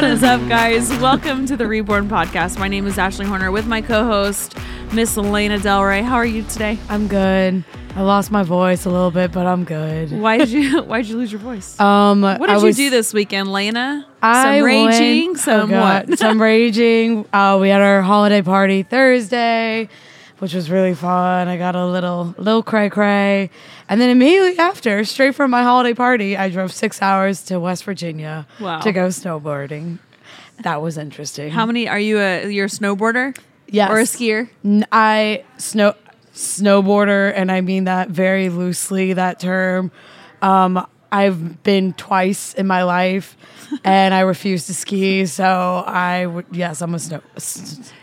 What is up, guys? Welcome to the Reborn Podcast. My name is Ashley Horner with my co-host, Miss Elena Del Rey. How are you today? I'm good. I lost my voice a little bit, but I'm good. Why did you Why did you lose your voice? Um, what did I you was- do this weekend, Lena? I some raging, went- some oh God, what? some raging. Uh, we had our holiday party Thursday, which was really fun. I got a little little cray cray, and then immediately after, straight from my holiday party, I drove six hours to West Virginia Wow. to go snowboarding. That was interesting. How many are you? A you're a snowboarder? Yes. Or a skier? I snow snowboarder, and I mean that very loosely. That term. Um, I've been twice in my life, and I refuse to ski. So I would yes, I'm a snow.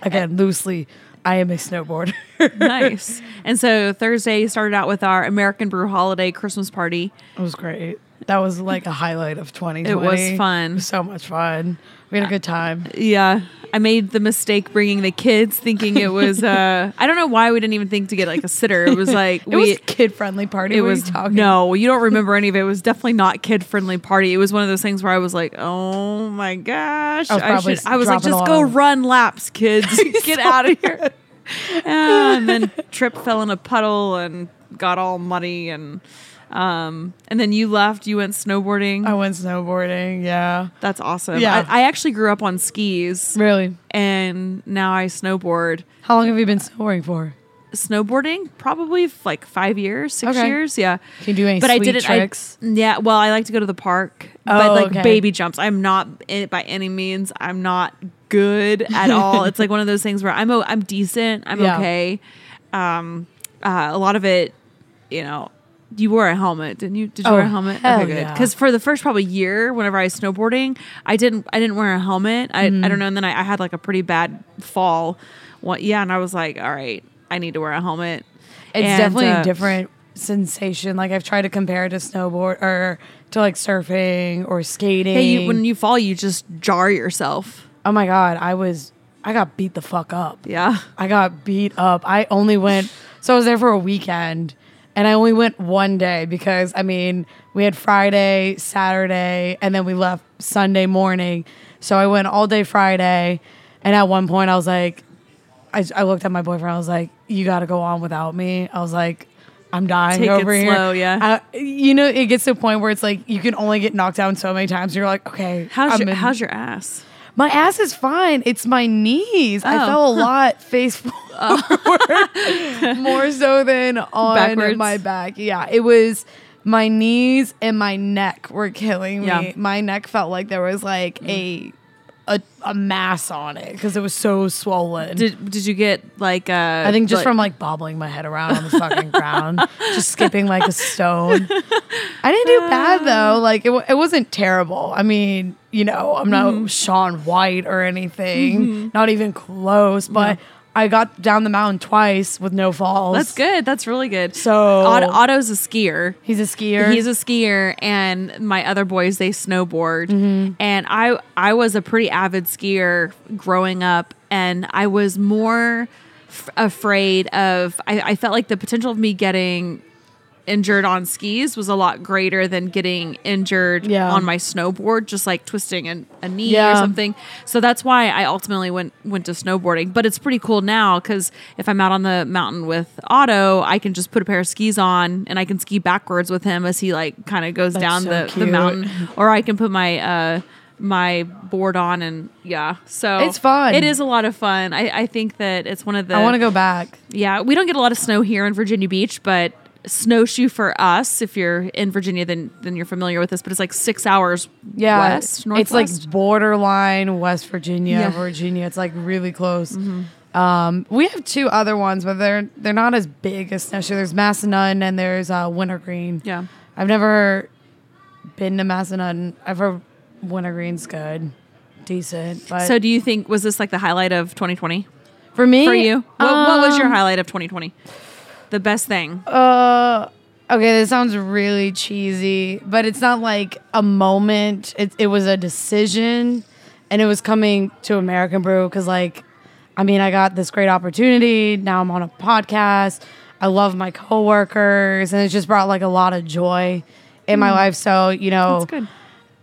Again, loosely, I am a snowboarder. nice. And so Thursday started out with our American Brew Holiday Christmas party. it was great. That was like a highlight of 2020. It was fun. It was so much fun. We had a good time. Yeah. I made the mistake bringing the kids, thinking it was. uh I don't know why we didn't even think to get like a sitter. It was like It we. was kid friendly party. it What are you was talking no, you don't remember any of it. It was definitely not kid friendly party. It was one of those things where I was like, "Oh my gosh!" I was probably should- I was like, "Just go run laps, kids. Get out of here!" and then Trip fell in a puddle and got all muddy, and um, and then you left. You went snowboarding. I went snowboarding. Yeah, That's awesome. Yeah. I, I actually grew up on skis, really. and now I snowboard. How long have you been snowboarding for? snowboarding probably like five years six Okay. years yeah Can you do any but i didn't tricks? I, yeah well i like to go to the park but Oh, like okay. baby jumps i'm not in, by any means i'm not good at all it's like one of those things where i'm i'm decent i'm Yeah. okay um uh, a lot of it you know you wore a helmet didn't you did you Oh, wear a helmet hell okay good yeah. because for the first probably year whenever i was snowboarding i didn't i didn't wear a helmet i, Mm-hmm. I don't know and then I, I had like a pretty bad fall well, yeah and i was like all right i need to wear a helmet It's And, definitely uh, a different sensation. Like I've tried to compare it to snowboard or to like surfing or skating. Hey, you, when you fall, you just jar yourself. oh my god, I was I got beat the fuck up. Yeah. I got beat up. I only went so I was there for a weekend and I only went one day because I mean, we had Friday, Saturday, and then we left Sunday morning. So I went all day Friday and at one point I was like I, I looked at my boyfriend. I was like, "You got to go on without me." I was like, "I'm dying Take it here." slow, yeah. I- you know, it gets to a point where it's like you can only get knocked down so many times. You're like, "Okay, How's I'm your, in- how's your ass? My ass is fine. It's my knees. I Oh, fell a oh. lot face forward, more so than on Backwards? my back. Yeah, it was my knees and my neck were killing me. Yeah. My neck felt like there was like a a, a mass on it because it was so swollen. Did Did you get like? Uh, I think just like- from like bobbling my head around on the fucking ground, just skipping like a stone. I didn't do bad though. Like it, it wasn't terrible. I mean, you know, I'm not Mm-hmm. Shaun White or anything, not even close. But I got down the mountain twice with no falls. That's good. That's really good. So Otto's a skier. he's a skier. He's a skier, and my other boys they snowboard. Mm-hmm. And I I was a pretty avid skier growing up, and I was more f- afraid of. I, I felt like the potential of me getting injured on skis was a lot greater than getting injured Yeah. on my snowboard, just like twisting a, a knee or something. So that's why I ultimately went went to snowboarding. But it's pretty cool now because if I'm out on the mountain with Otto, I can just put a pair of skis on and I can ski backwards with him as he like kind of goes That's down so the, the mountain, or I can put my uh my board on and yeah so It's fun. it is a lot of fun i, I think that it's one of the I want to go back. yeah, we don't get a lot of snow here in Virginia Beach, but snowshoe for us, if you're in Virginia, then then you're familiar with this. But it's like six hours Yeah, west, it's like borderline West Virginia, Yeah. Mm-hmm. Virginia. It's like really close. Um, we have two other ones, but they're they're not as big as Snowshoe. There's Massanutten and there's uh, Wintergreen. yeah. I've never been to Massanutten. I've heard Wintergreen's good, decent. But So, do you think was this like the highlight of 2020 for me, for you? What, what was your um, highlight of 2020? The best thing. Uh, okay, this sounds really cheesy, but it's not like a moment. It it was a decision, and it was coming to American Brew because, like, I mean, I got this great opportunity. Now I'm on a podcast. I love my coworkers, and it just brought like a lot of joy in my life. So you know,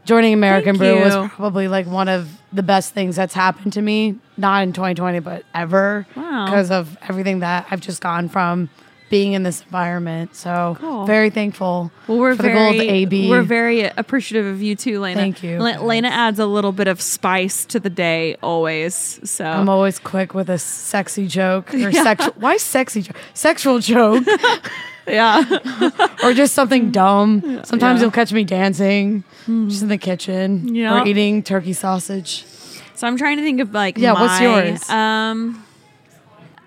joining American Thank Brew was probably like one of the best things that's happened to me, not in 2020, but ever. Wow. Because of everything that I've just gone from being in this environment. So Cool. very thankful Well, we're for the very gold AB. we're very appreciative of you too, Laina. Thank you, Le-. Laina adds a little bit of spice to the day always. So I'm always quick with a sexy joke or sexual. Why sexy joke? Sexual joke yeah, or just something dumb. Sometimes Yeah. You'll catch me dancing just in the kitchen Yeah. or eating turkey sausage. so I'm trying to think of like Yeah, what's yours? Um,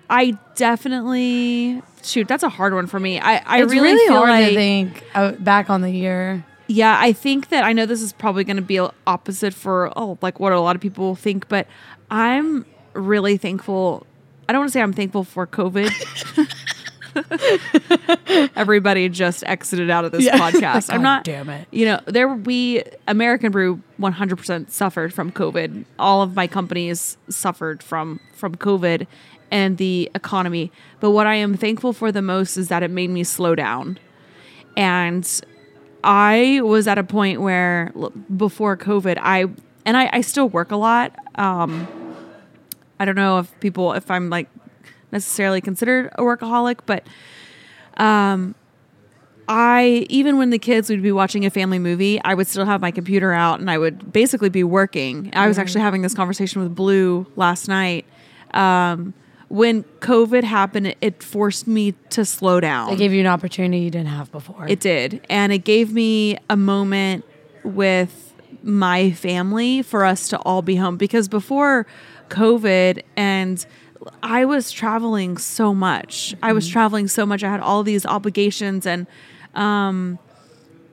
I definitely shoot. That's a hard one for me. I I it's really, really, feel hard like to think uh, back on the year. Yeah, I think that I know this is probably going to be opposite for oh, like what a lot of people think, but I'm really thankful. I don't want to say I'm thankful for COVID. Everybody just exited out of this Yeah. podcast. I'm not. damn it. You know, there we American Brew 100% suffered from COVID. All of my companies suffered from from COVID and the economy. But what I am thankful for the most is that it made me slow down. And I was at a point where before COVID, I and I, I still work a lot. Um, I don't know if people if I'm like necessarily considered a workaholic, but um, I even when the kids would be watching a family movie, I would still have my computer out and I would basically be working. I was actually having this conversation with Blue last night. Um, when COVID happened, it, it forced me to slow down. They gave you an opportunity you didn't have before. It did. And it gave me a moment with my family for us to all be home because before COVID and I was traveling so much. I was traveling so much. I had all these obligations and um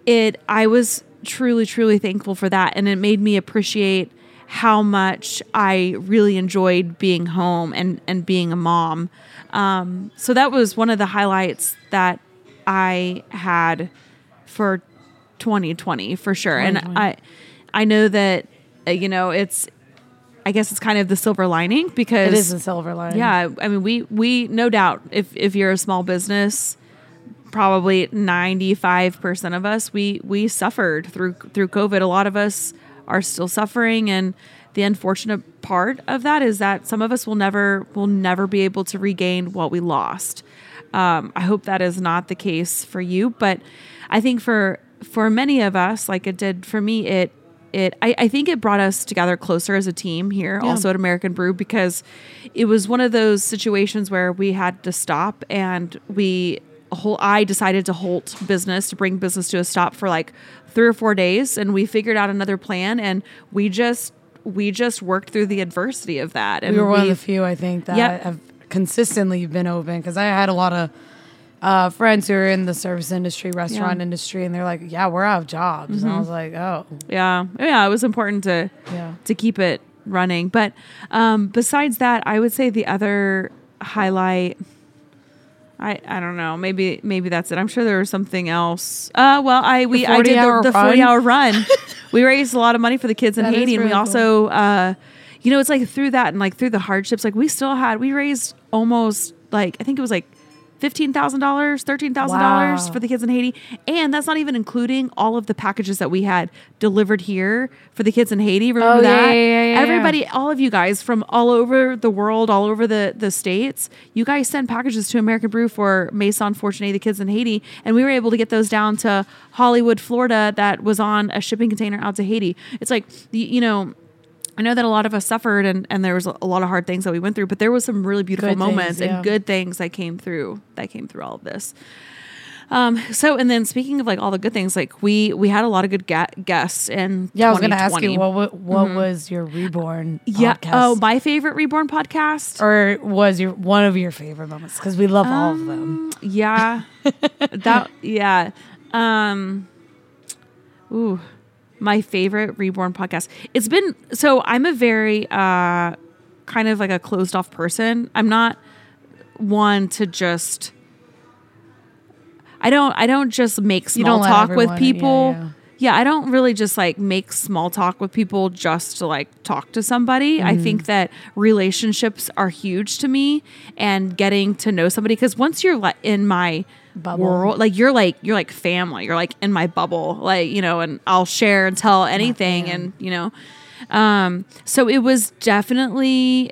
it I was truly truly thankful for that and it made me appreciate how much I really enjoyed being home and and being a mom. Um so that was one of the highlights that I had for 2020 for sure. And I I know that uh, you know it's I guess it's kind of the silver lining because it is a silver lining. yeah, I mean we we no doubt if if you're a small business probably 95% of us we we suffered through through covid a lot of us are still suffering. And the unfortunate part of that is that some of us will never will never be able to regain what we lost. Um, i hope that is not the case for you but i think for for many of us like it did for me it it I, I think it brought us together closer as a team here also at american brew because it was one of those situations where we had to stop and we whole i decided to halt business to bring business to a stop for like three or four days and we figured out another plan and we just we just worked through the adversity of that and we were one of the few I think that Yep. have consistently been open because I had a lot of uh, friends who are in the service industry, restaurant Yeah. industry, and they're like, "Yeah, we're out of jobs," and I was like, "Oh, yeah yeah it was important to Yeah. to keep it running but um besides that i would say the other highlight I, I don't know. Maybe maybe that's it. I'm sure there was something else. Uh, well, I we I did 40-hour the, the 40 hour run. we raised a lot of money for the kids in That Haiti, and we really also, uh, you know, it's like through that and like through the hardships, like we still had we raised almost like I think it was like fifteen thousand dollars, thirteen thousand dollars for the kids in Haiti, and that's not even including all of the packages that we had delivered here for the kids in Haiti. Remember Oh, that? yeah, yeah, yeah, Everybody, all of you guys from all over the world, all over the the states, you guys send packages to American Brew for Maison Fortuné, the kids in Haiti, and we were able to get those down to Hollywood, Florida. That was on a shipping container out to Haiti. It's like you know. I know that a lot of us suffered and, and there was a lot of hard things that we went through, but there was some really beautiful Good things, moments yeah. and good things that came through that came through all of this. Um, so and then speaking of like all the good things, like we we had a lot of good ga- guests and yeah." I was going to ask you 2020. what wa- what was your reborn? Mm-hmm. yeah. podcast? Oh, my favorite reborn podcast. or was your one of your favorite moments? Because we love all of them. Yeah. that yeah. Um ooh. My favorite reborn podcast. It's been so I'm a very uh kind of like a closed off person. I'm not one to just I don't I don't just make small talk with everyone- yeah, people. yeah. Yeah, I don't really just like make small talk with people just to like talk to somebody. I Mm-hmm. think that relationships are huge to me and getting to know somebody because once you're in my Bubble. world. Like you're like you're like family. You're like in my bubble. Like you know, and I'll share and tell anything, and you know. Um, so it was definitely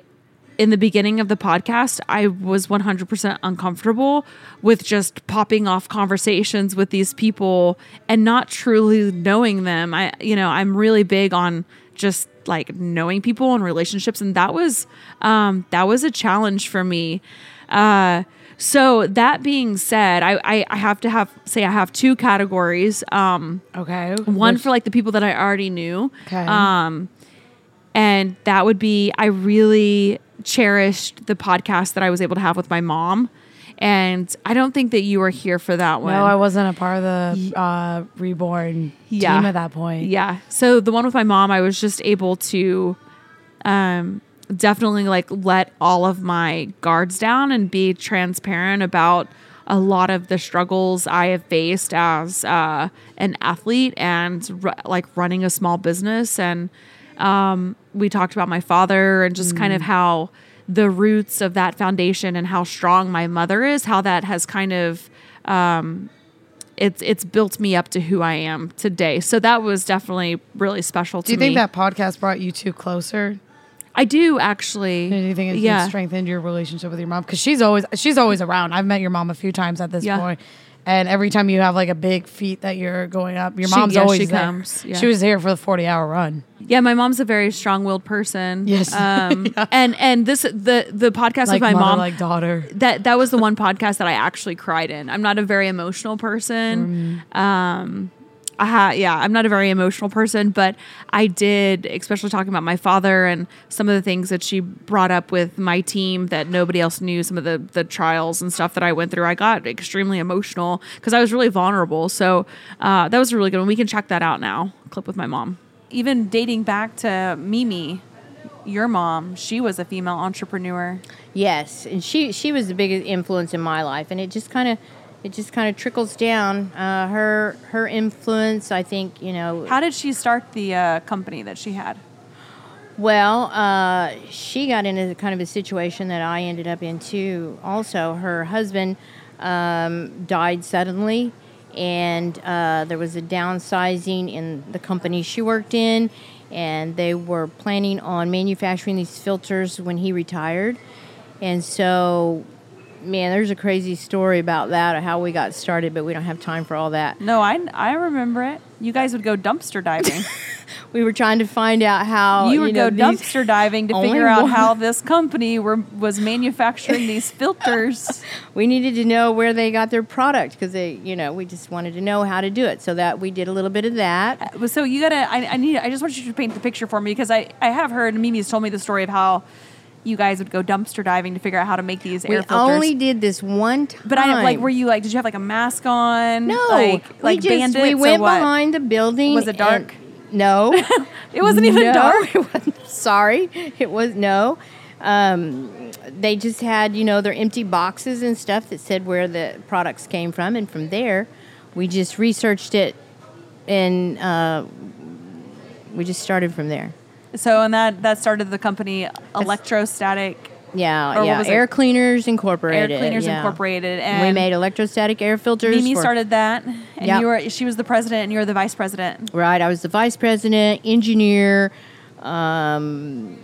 in the beginning of the podcast, I was 100% uncomfortable with just popping off conversations with these people and not truly knowing them. I, you know, I'm really big on just like knowing people and relationships, and that was um, that was a challenge for me. Uh, so that being said, I, I I have to have say I have two categories. Um, Okay. one Which- for like the people that I already knew. Okay. Um, and that would be I really cherished the podcast that I was able to have with my mom. And I don't think that you were here for that one. No, I wasn't a part of the uh, reborn Yeah. team at that point. Yeah. So the one with my mom, I was just able to um, definitely like let all of my guards down and be transparent about a lot of the struggles I have faced as uh, an athlete and r- like running a small business. And um, we talked about my father and just kind of how the roots of that foundation and how strong my mother is, how that has kind of it's it's built me up to who I am today. So that was definitely really special to me. Do you me. think that podcast brought you two closer? I do actually. Do you think yeah. strengthened your relationship with your mom? Because she's always she's always around. I've met your mom a few times at this Yeah. point, and every time you have like a big feat that you're going up, your She- mom's yeah, always she there. comes, yeah. She was here for the forty hour run. Yeah, my mom's a very strong-willed person. Yes. Um, and and this the the podcast Like with my mother, mom like daughter. that that was the one podcast that I actually cried in. I'm not a very emotional person. Um, I ha- yeah, I'm not a very emotional person, but I did, especially talking about my father and some of the things that she brought up with my team that nobody else knew. Some of the the trials and stuff that I went through. I got extremely emotional because I was really vulnerable. So uh, that was a really good one. We can check that out now. Clip with my mom. Even dating back to Mimi, your mom, she was a female entrepreneur. Yes, and she she was the biggest influence in my life, and it just kind of it just kind of trickles down. Uh, her her influence, I think, you know. How did she start the uh, company that she had? Well, uh, she got into kind of a situation that I ended up in too. Also, her husband um, died suddenly, and uh, there was a downsizing in the company she worked in, and they were planning on manufacturing these filters when he retired. And so, man, there's a crazy story about that, of how we got started, but we don't have time for all that. No, I, I remember it. You guys would go dumpster diving. We were trying to find out how you would know, go dumpster diving to figure out one- how this company were was manufacturing these filters. we needed to know where they got their product because they, you know, we just wanted to know how to do it. So that we did a little bit of that. Uh, so you gotta. I, I need. I just want you to paint the picture for me because I I have heard Mimi's told me the story of how you guys would go dumpster diving to figure out how to make these We air filters. We only did this one time. but I like. Were you like? Did you have like a mask on? no, like we like just bandits. we went behind the building. Was it dark? no, It wasn't even No, dark. it wasn't. Sorry, it was no. Um, they just had you know their empty boxes and stuff that said where the products came from, and from there, we just researched it, and uh, we just started from there. So and that that started the company Electrostatic Yeah, Or yeah. Air Cleaners Incorporated. Air Cleaners yeah. Incorporated, and we made electrostatic air filters. Mimi for- started that, and Yep. you were she was the president, and you were the vice president. Right, I was the vice president, engineer, um,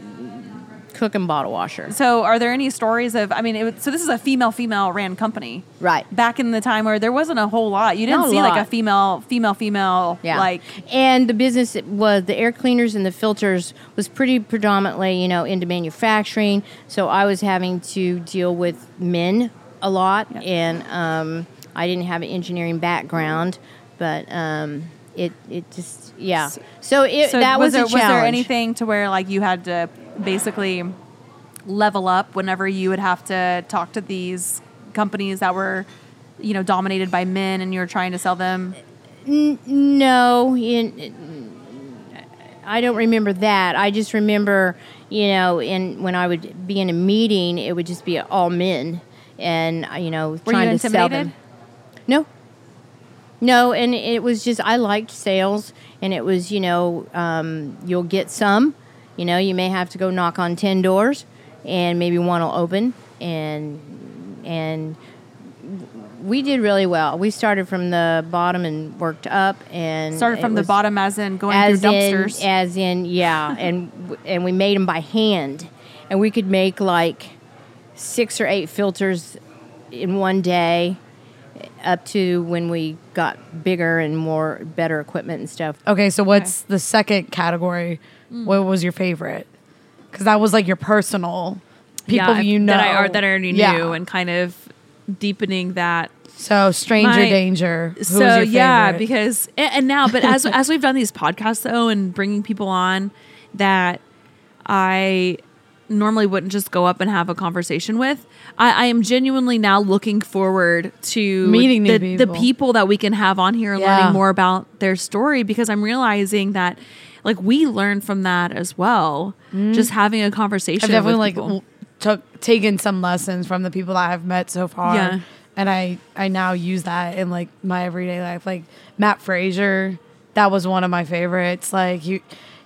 cook and bottle washer. So, are there any stories of? I mean, it, was- so this is a female female ran company, Right. Back in the time where there wasn't a whole lot, you didn't Not a see like a female female female Yeah. like and the business was the air cleaners and the filters was pretty predominantly, you know, into manufacturing. So I was having to deal with men a lot, Yep. and um, I didn't have an engineering background, but um, it it just yeah. So it So that was, there, a was there anything to where like you had to basically level up whenever you would have to talk to these companies that were you know dominated by men and you're trying to sell them No, I don't remember that. I just remember, you know, in when I would be in a meeting, it would just be all men, and you know, were trying you to sell them. No, no, and it was just I liked sales, and it was you know, um, you'll get some, you know, you may have to go knock on ten doors, and maybe one will open, and and we did really well. We started from the bottom and worked up, and Started from the bottom, as in going as through in, dumpsters. as in, yeah, and and we made them by hand, and we could make like six or eight filters in one day, up to when we got bigger and more better equipment and stuff. Okay, so what's the second category? Mm. What was your favorite? Because that was like your personal people yeah, you know that I, that I already Yeah. knew, and kind of deepening that So stranger My- danger. Who so your yeah because and, and now but as as we've done these podcasts though and bringing people on that i normally wouldn't just go up and have a conversation with i, I am genuinely now looking forward to Meeting the, the people. people that we can have on here and Yeah. learning more about their story because i'm realizing that like we learn from that as well just having a conversation Mm-hmm. I've definitely like people. took taken some lessons from the people that I've met so far. Yeah. And I I now use that in like my everyday life. Like Matt Frazier, that was one of my favorites. Like you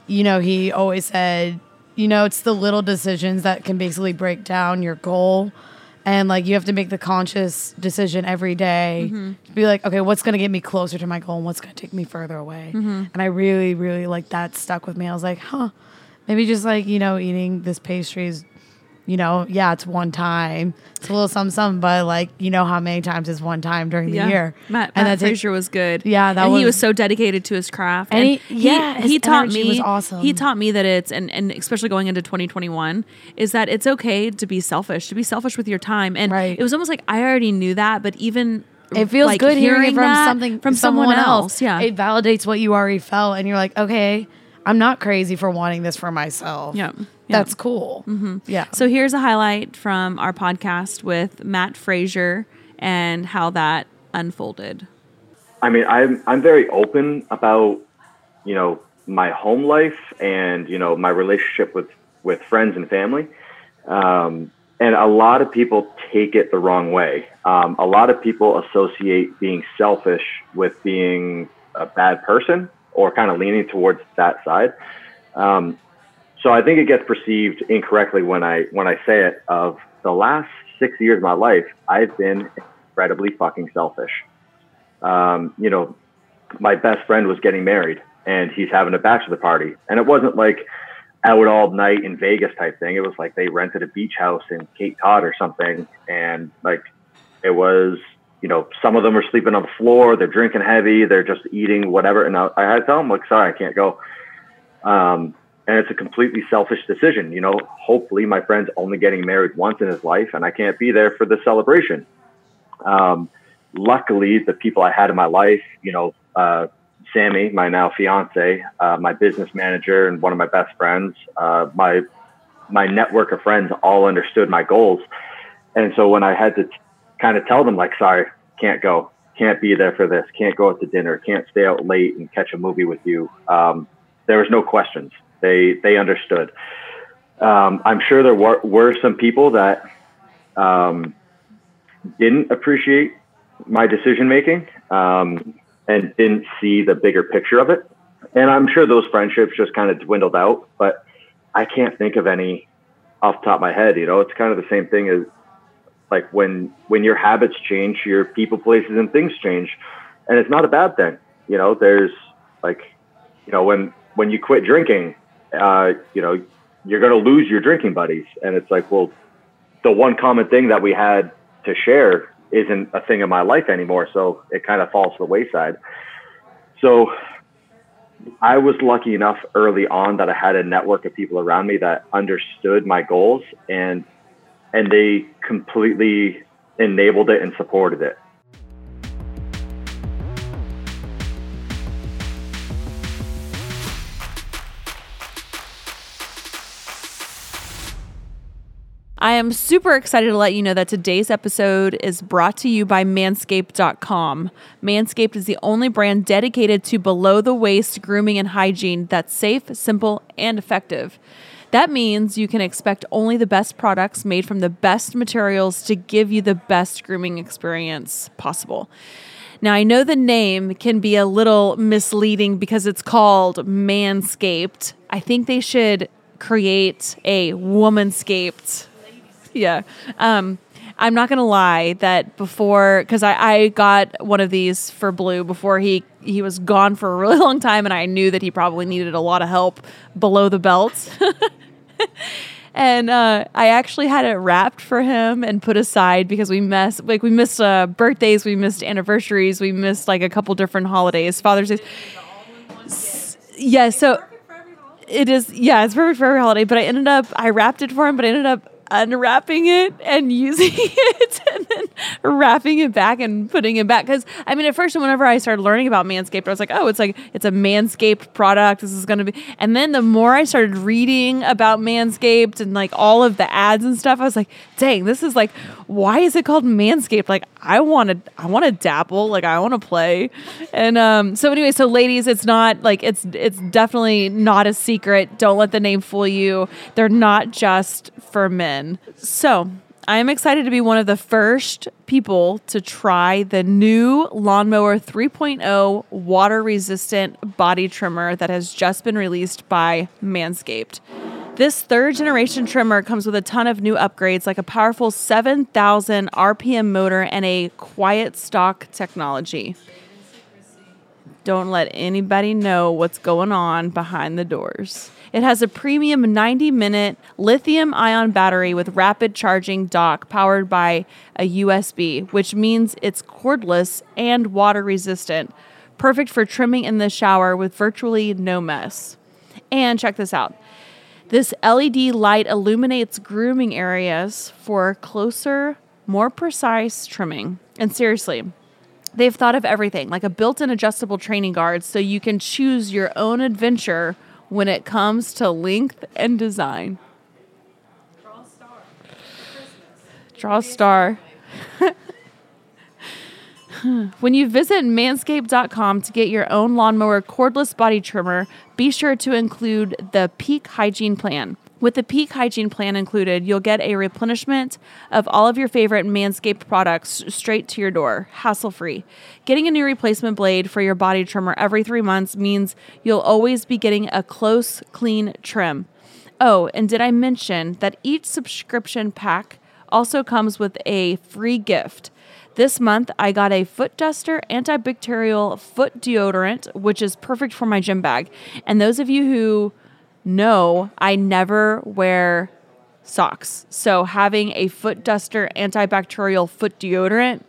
you know, he always said, you know, it's the little decisions that can basically break down your goal. And like you have to make the conscious decision every day Mm-hmm. to be like, okay, what's gonna get me closer to my goal and what's gonna take me further away? Mm-hmm. And I really, really like that stuck with me. I was like, huh, maybe just like, you know, eating this pastry is you know, yeah, it's one time. It's a little some some, but like you know how many times is one time during the yeah. year. Matt, and Matt. Frazier was good. Yeah, that and he was- was so dedicated to his craft. And he- yeah, his he taught me was awesome. He taught me that it's and and especially going into 2021 is that it's okay to be selfish, to be selfish with your time. And Right. it was almost like I already knew that, but even It feels like, good hearing, it from something from someone, else. Yeah, it validates what you already felt, and you're like, okay, I'm not crazy for wanting this for myself. Yeah. Yeah. that's cool. Mm-hmm. Yeah. So here's a highlight from our podcast with Matt Frazier and how that unfolded. I mean, I'm I'm very open about you know my home life and you know my relationship with with friends and family, um, and a lot of people take it the wrong way. Um, a lot of people associate being selfish with being a bad person or kind of leaning towards that side. Um, so I think it gets perceived incorrectly when I when I say it. Of the last six years of my life, I've been incredibly fucking selfish um, you know, my best friend was getting married and he's having a bachelor party. And it wasn't like out all night in Vegas type thing. It was like they rented a beach house in Cape Cod or something. And like it was, you know, some of them are sleeping on the floor, they're drinking heavy, they're just eating whatever. And I, I had to tell them, like, sorry, I can't go. Um, and it's a completely selfish decision. You know, hopefully my friend's only getting married once in his life and I can't be there for the celebration. Um, luckily, the people I had in my life, you know, uh, Sammy, my now fiance, uh, my business manager, and one of my best friends, uh, my my network of friends all understood my goals. And so when I had to kind of tell them, like, sorry, can't go, can't be there for this, can't go out to dinner, can't stay out late and catch a movie with you, um, there was no questions. They they understood. Um, I'm sure there were, were some people that um, didn't appreciate my decision making um, and didn't see the bigger picture of it. And I'm sure those friendships just kind of dwindled out, but I can't think of any off the top of my head. You know, it's kind of the same thing as like when when your habits change, your people, places, and things change, and it's not a bad thing. You know, there's like, you know, when when you quit drinking, uh, you know, you're going to lose your drinking buddies, and it's like, well, the one common thing that we had to share isn't a thing in my life anymore. So it kind of falls to the wayside. So I was lucky enough early on that I had a network of people around me that understood my goals and and they completely enabled it and supported it. I am super excited to let you know that today's episode is brought to you by Manscaped.com. Manscaped is the only brand dedicated to below the waist grooming and hygiene that's safe, simple, and effective. That means you can expect only the best products made from the best materials to give you the best grooming experience possible. Now, I know the name can be a little misleading because it's called Manscaped. I think they should create a Womanscaped yeah. Um, I'm not gonna lie that before because I, I got one of these for Blue before he he was gone for a really long time, and I knew that he probably needed a lot of help below the belt. and uh, I actually had it wrapped for him and put aside because we missed like we missed uh, birthdays, we missed anniversaries, we missed like a couple different holidays, Father's Day. S- Yeah, so it is yeah, it's perfect for every holiday. But I ended up I wrapped it for him, but I ended up unwrapping it and using it and then wrapping it back and putting it back. Because i mean at first whenever i started learning about manscaped i was like oh it's like it's a manscaped product. This is going to be and then the more i started reading about manscaped and like all of the ads and stuff i was like dang this is like why is it called manscaped? Like i want to i want to dabble like i want to play. And um so anyway so ladies it's not like it's it's definitely not a secret. Don't let the name fool you. They're not just for men. So I am excited to be one of the first people to try the new Lawnmower 3.0 water resistant body trimmer that has just been released by Manscaped. This third generation trimmer comes with a ton of new upgrades like a powerful 7,000 RPM motor and a QuietStroke technology. Don't let anybody know what's going on behind the doors. It has a premium 90 minute lithium ion battery with rapid charging dock powered by a USB, which means it's cordless and water resistant, perfect for trimming in the shower with virtually no mess. And check this out this LED light illuminates grooming areas for closer, more precise trimming. And seriously, they've thought of everything like a built in adjustable training guard so you can choose your own adventure when it comes to length and design. Draw a star. when you visit manscaped.com to get your own lawnmower cordless body trimmer, be sure to include the Peak Hygiene Plan. With the Peak Hygiene Plan included, you'll get a replenishment of all of your favorite Manscaped products straight to your door, hassle free. Getting a new replacement blade for your body trimmer every three months means you'll always be getting a close, clean trim. Oh, and did I mention that each subscription pack also comes with a free gift? This month, I got a foot duster antibacterial foot deodorant, which is perfect for my gym bag. And those of you who know, I never wear socks. So having a foot duster antibacterial foot deodorant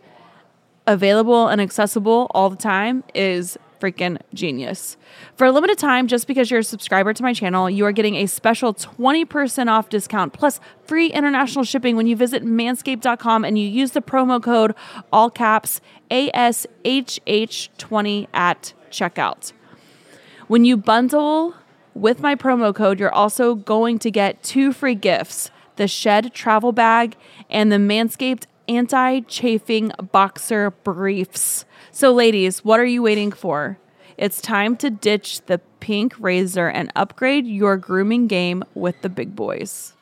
available and accessible all the time is freaking genius. For a limited time, just because you're a subscriber to my channel, you are getting a special 20% off discount plus free international shipping when you visit manscaped.com and you use the promo code all caps ASHH20 at checkout. When you bundle with my promo code, you're also going to get two free gifts the Shed travel bag and the Manscaped anti chafing boxer briefs. So, ladies, what are you waiting for? It's time to ditch the pink razor and upgrade your grooming game with the big boys.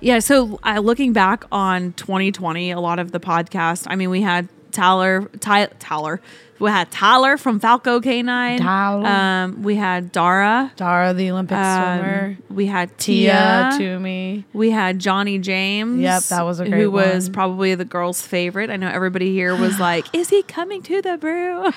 Yeah, so uh, looking back on 2020, a lot of the podcast, I mean, we had Tyler, Ty, Tyler, we had Tyler from Falco K9. Tyler. Um, we had Dara. Dara, the Olympic Um, swimmer. we had Tia, Tia. Toomey. We had Johnny James. Yep, that was a great Who was probably the girls' favorite. I know everybody here was like, "Is he coming to the brew?"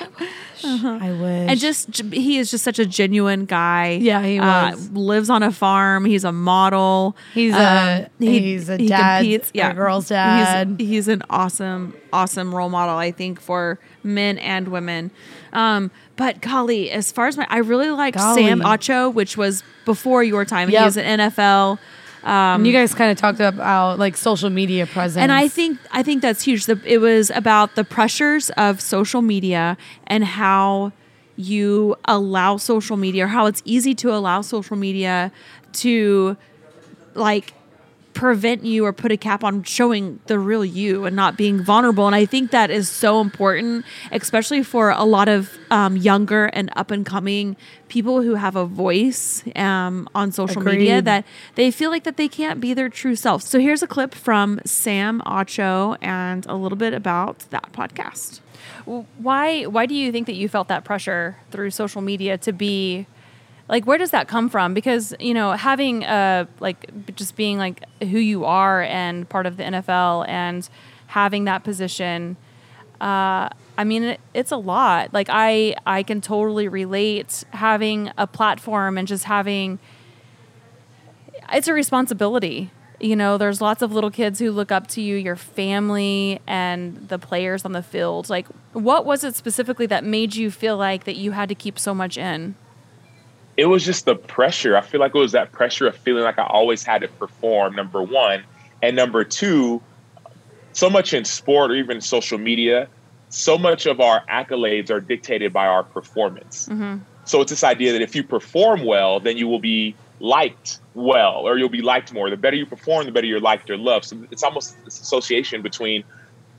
I wish. and just he is just such a genuine guy. Yeah, he Uh, lives on a farm. He's a model. He's a- he's a dad, a girl's dad. He's, he's an awesome, awesome role model. I think for men and women. Um, but golly, as far as my, I really like Golly. Sam Acho, which was before your time. Yep. He was an NFL. and you guys kind of talked about like social media presence. And I think I think that's huge. The, it was about the pressures of social media and how you allow social media, or how it's easy to allow social media to like prevent you or put a cap on showing the real you and not being vulnerable. And I think that is so important, especially for a lot of um, younger and up and coming people who have a voice um, on social media that they feel like that they can't be their true self. So here's a clip from Sam Acho and a little bit about that podcast. why why do you think that you felt that pressure through social media to be like where does that come from because you know having uh like just being like who you are and part of the NFL and having that position uh I mean it, it's a lot like I I can totally relate having a platform and just having it's a responsibility. You know, there's lots of little kids who look up to you, your family, and the players on the field. Like, what was it specifically that made you feel like that you had to keep so much in? It was just the pressure. I feel like it was that pressure of feeling like I always had to perform, number one. And number two, so much in sport or even social media, so much of our accolades are dictated by our performance. Mm-hmm. So it's this idea that if you perform well, then you will be liked well or you'll be liked more. The better you perform, the better you're liked or loved. So it's almost this association between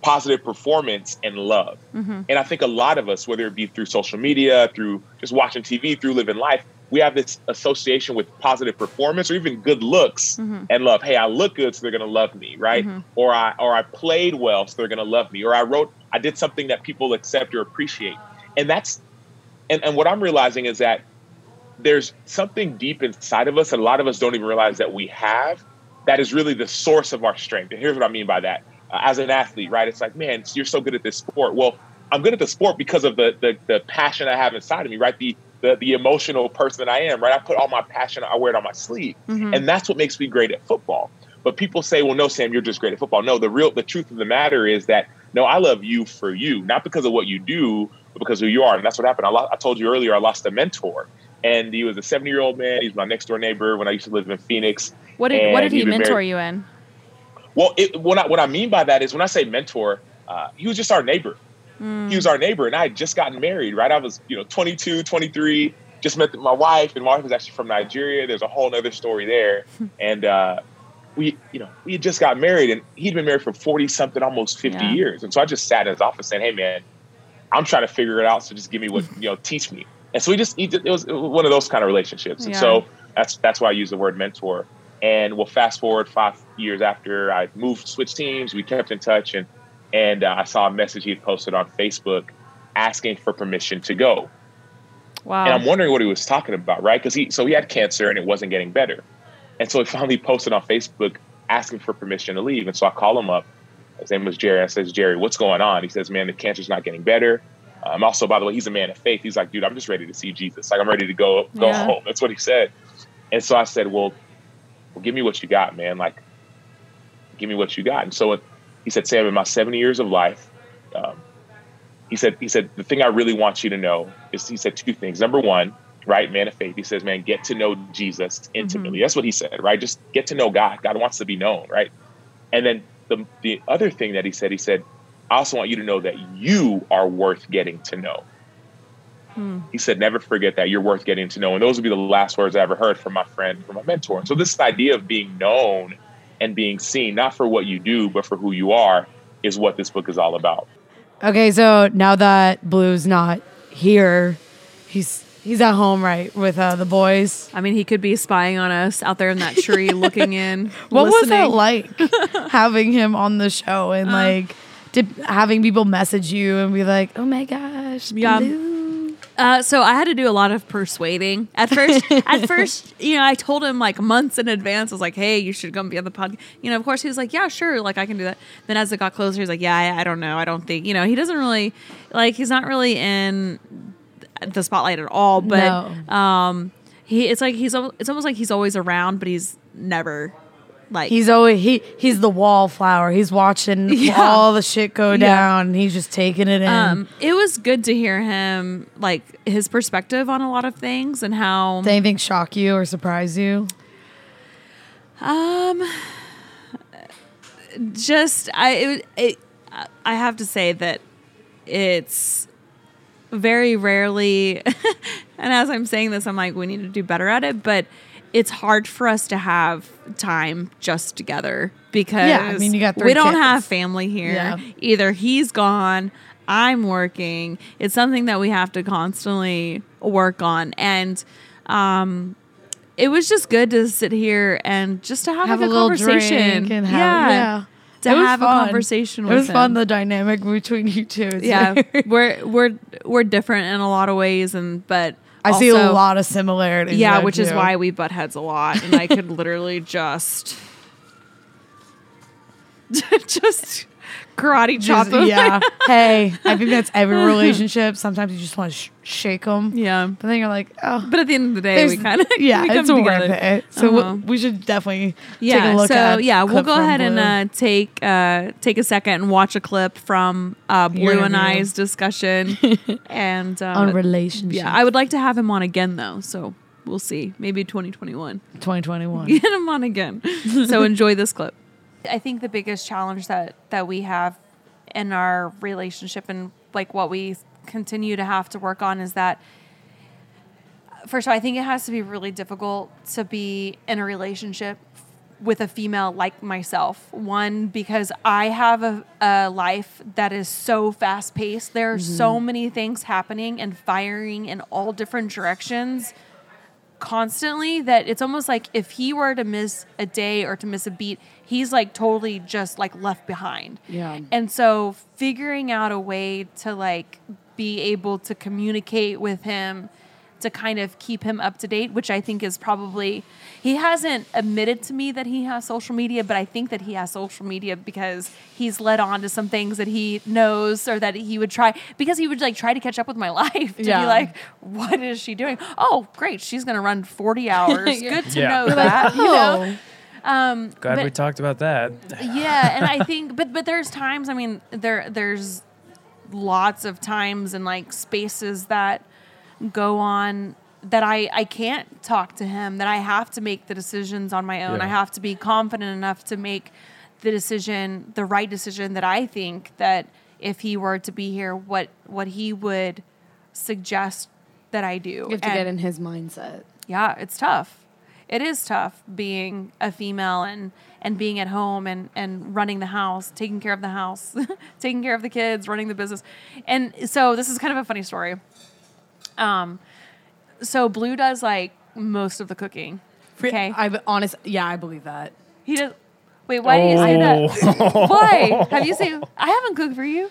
positive performance and love. Mm-hmm. And I think a lot of us, whether it be through social media, through just watching TV, through living life, we have this association with positive performance or even good looks and love. Hey, I look good, so they're gonna love me, right? Or I or I played well, so they're gonna love me. Or I wrote, I did something that people accept or appreciate. And that's and, and what I'm realizing is that there's something deep inside of us that a lot of us don't even realize that we have that is really the source of our strength. And here's what I mean by that. Uh, as an athlete, right? It's like, man, you're so good at this sport. Well, I'm good at the sport because of the the, the passion I have inside of me, right? The, the the emotional person that I am, right? I put all my passion, I wear it on my sleeve, and that's what makes me great at football. But people say, well, no, Sam, you're just great at football. No, the real the truth of the matter is that no, I love you for you, not because of what you do, but because of who you are. And that's what happened. I, lo- I told you earlier, I lost a mentor, and he was a 70 year old man. He's my next door neighbor when I used to live in Phoenix. What did what did he he'd mentor married- you in? well, it, what I what I mean by that is when I say mentor, uh, he was just our neighbor. He was our neighbor, and I had just gotten married. Right, I was you know 22, 23, just met my wife, and my wife was actually from Nigeria. There's a whole other story there, and uh, we you know we had just got married, and he'd been married for forty something, almost fifty Yeah. years. And so I just sat in his office saying, "Hey, man, I'm trying to figure it out. So just give me what you know, teach me." And so we just it was it was one of those kind of relationships, and Yeah. so that's that's why I use the word mentor. And we'll fast forward five years after I moved, switched teams. We kept in touch, and and uh, I saw a message he had posted on Facebook asking for permission to go. Wow. And I'm wondering what he was talking about, right? Because he so he had cancer and it wasn't getting better, and so he finally posted on Facebook asking for permission to leave. And so I call him up. His name was Jerry. I says, Jerry, what's going on? He says, Man, the cancer's not getting better. Um, also, by the way, he's a man of faith. He's like, dude, I'm just ready to see Jesus. Like, I'm ready to go go Yeah. home. That's what he said. And so I said, well, well, give me what you got, man. Like, give me what you got. And so he said, Sam, in my 70 years of life, um, he said, he said, the thing I really want you to know is, he said two things. Number one, right, man of faith. He says, man, get to know Jesus intimately. That's what he said, right? Just get to know God. God wants to be known, right? And then the the other thing that he said, he said, I also want you to know that you are worth getting to know. He said, never forget that you're worth getting to know. And those would be the last words I ever heard from my friend, from my mentor. So this idea of being known and being seen, not for what you do, but for who you are, is what this book is all about. Okay, so now that Blue's not here, he's he's at home, right, with uh, the boys. I mean, he could be spying on us out there in that tree, looking in. What was that like having him on the show and like did, having people message you and be like, "Oh my gosh, Yeah. Blue." Uh, so I had to do a lot of persuading at first. at first, you know, I told him like months in advance. I was like, "Hey, you should come be on the podcast." You know, of course, he was like, "Yeah, sure, like I can do that." Then as it got closer, he's like, "Yeah, I, I don't know. I don't think you know." He doesn't really like. He's not really in the spotlight at all. But No. um, he it's like he's it's almost like he's always around, but he's never like He's always he he's the wallflower. He's watching Yeah. all the shit go down. And he's just taking it in. Um, it was good to hear him like his perspective on a lot of things and how Did anything shock you or surprise you? Um, just I it, it I have to say that it's very rarely, and as I'm saying this, I'm like we need to do better at it. But it's hard for us to have time just together because Yeah, I mean, you got we don't kids. have family here. Yeah. Either he's gone, I'm working. It's something that we have to constantly work on. And um, it was just good to sit here and just to have, have like a a, little conversation. drink and have yeah. yeah. To It have a fun. conversation It with was fun the dynamic between you two. It's yeah, we're we're we're different in a lot of ways, and but I see a lot of similarities. Yeah, which is why we butt heads a lot, and I could literally just just karate chop Just- him. yeah. hey, I think that's every relationship. Sometimes you just want to sh- shake them, yeah. but then you're like, oh, But at the end of the day, there's- we kind of yeah, we come it's worth it. So Uh-huh. we, we should definitely Yeah. take a look so at. yeah, we'll clip go from ahead and Blue. uh, take uh, take a second and watch a clip from uh, Blue and interview. I's discussion. and uh, on relationships. yeah, I would like to have him on again though. So we'll see. Maybe 2021. 2021. get him on again. so enjoy this clip. I think the biggest challenge that that we have in our relationship and like what we continue to have to work on is that first of all, I think it has to be really difficult to be in a relationship with a female like myself. One, because I have a, a life that is so fast paced. There are mm-hmm. so many things happening and firing in all different directions constantly that it's almost like if he were to miss a day or to miss a beat, he's like totally just like left behind. Yeah. And so figuring out a way to like be able to communicate with him to kind of keep him up to date, which I think is probably he hasn't admitted to me that he has social media, but I think that he has social media because he's led on to some things that he knows or that he would try because he would like try to catch up with my life to Yeah. be like, what is she doing? Oh, great, she's gonna run 40 hours. Good to Yeah. know that. you know? Oh. Um Glad but- we talked about that. yeah and i think but but there's times i mean there there's lots of times and like spaces that go on that i i can't talk to him that i have to make the decisions on my own Yeah. i have to be confident enough to make the decision the right decision that i think that if he were to be here what what he would suggest that i do you have to And- get in his mindset. yeah, it's tough. It is tough being a female and and being at home and and running the house, taking care of the house, taking care of the kids, running the business. And so this is kind of a funny story. Um so Blue does like most of the cooking. Okay. I've honest, yeah, I believe that. He does Wait, why do you say that? Why? Have you seen I haven't cooked for you?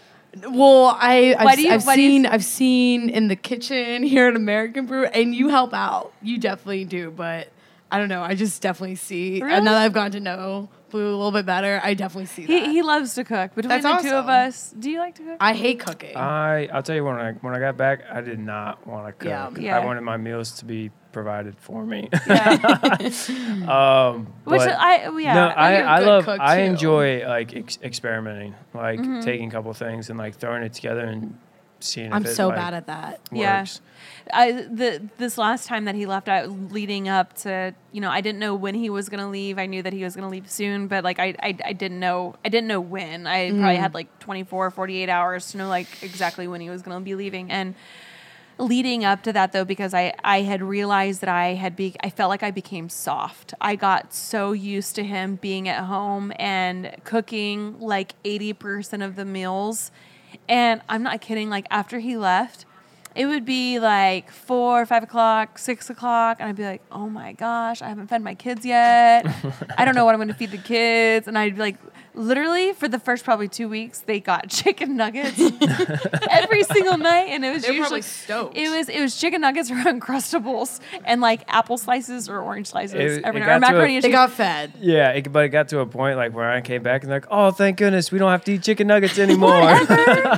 Well, I Why I've, do you- I've why you seen s- I've seen in the kitchen here at American Brew, and you help out. You definitely do, but I don't know. I just definitely see. Really? And now that I've gotten to know Blue a little bit better, I definitely see He that. he loves to cook. Between That's the two of us, do you like to cook? I hate cooking. I I'll tell you when I when I got back, I did not want to cook. Yeah. Yeah. I wanted my meals to be provided for me. yeah. um, Which but- I yeah. no, you're I, a I good love I enjoy like ex- experimenting, like Mm-hmm. taking a couple things and like throwing it together and seeing. It. I'm if it, so like, bad at that. Yeah. I the this last time that he left out leading up to you know I didn't know when he was gonna leave. I knew that he was gonna leave soon, but like I I, I didn't know I didn't know when. I mm. probably had like 24, 48 hours to know like exactly when he was gonna be leaving. And leading up to that though, because I I had realized that I had be I felt like I became soft. I got so used to him being at home and cooking like eighty percent of the meals. And I'm not kidding. Like after he left, it would be like four, five o'clock, six o'clock, and I'd be like, "Oh my gosh, I haven't fed my kids yet. I don't know what I'm going to feed the kids." And I'd be like, literally for the first probably two weeks, they got chicken nuggets every single night, and it was They were usually stoked. It was it was chicken nuggets or uncrustables and like apple slices or orange slices It- every it night, or got to a- macaroni and They cheese. got fed. Yeah, it, but it got to a point like where I came back and they're like, oh, thank goodness we don't have to eat chicken nuggets anymore. no,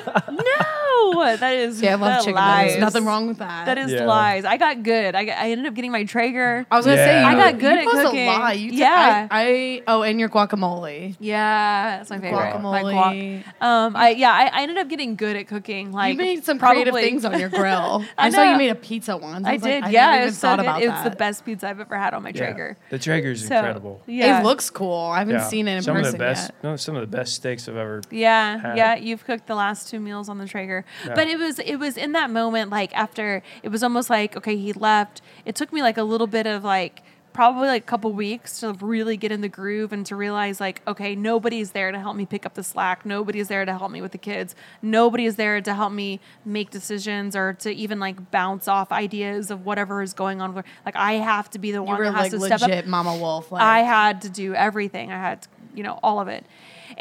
that is Yeah, I love that chicken lies. nuggets. Nothing wrong with that. That is Yeah. lies. I got good. I, got, I ended up getting my Traeger. I was gonna Yeah. say you, I got good you at cooking. To lie. You t- Yeah. I, I oh, and your guacamole. Yeah, that's my favorite. My Guacamole. guac. Um, I yeah, I, I ended up getting good at cooking. Like you made some probably- creative things on your grill. I I, saw you made a pizza once. I was like, did. I yeah, never it even so thought good. about It was the best pizza I've ever had on my Yeah. Traeger. The Traeger's So, incredible. Yeah, It looks cool. I haven't Yeah. seen it in some person of the best, yet. no, some of the best steaks I've ever. Yeah, had. yeah, you've cooked the last two meals on the Traeger. Yeah. But it was it was in that moment like after it was almost like okay, he left. It took me like a little bit of like probably like a couple weeks to really get in the groove and to realize like okay nobody's there to help me pick up the slack nobody's there to help me with the kids nobody is there to help me make decisions or to even like bounce off ideas of whatever is going on like i have to be the You one were that has like to step up legit Mama Wolf. Like, I had to do everything. I had, to, you know, all of it.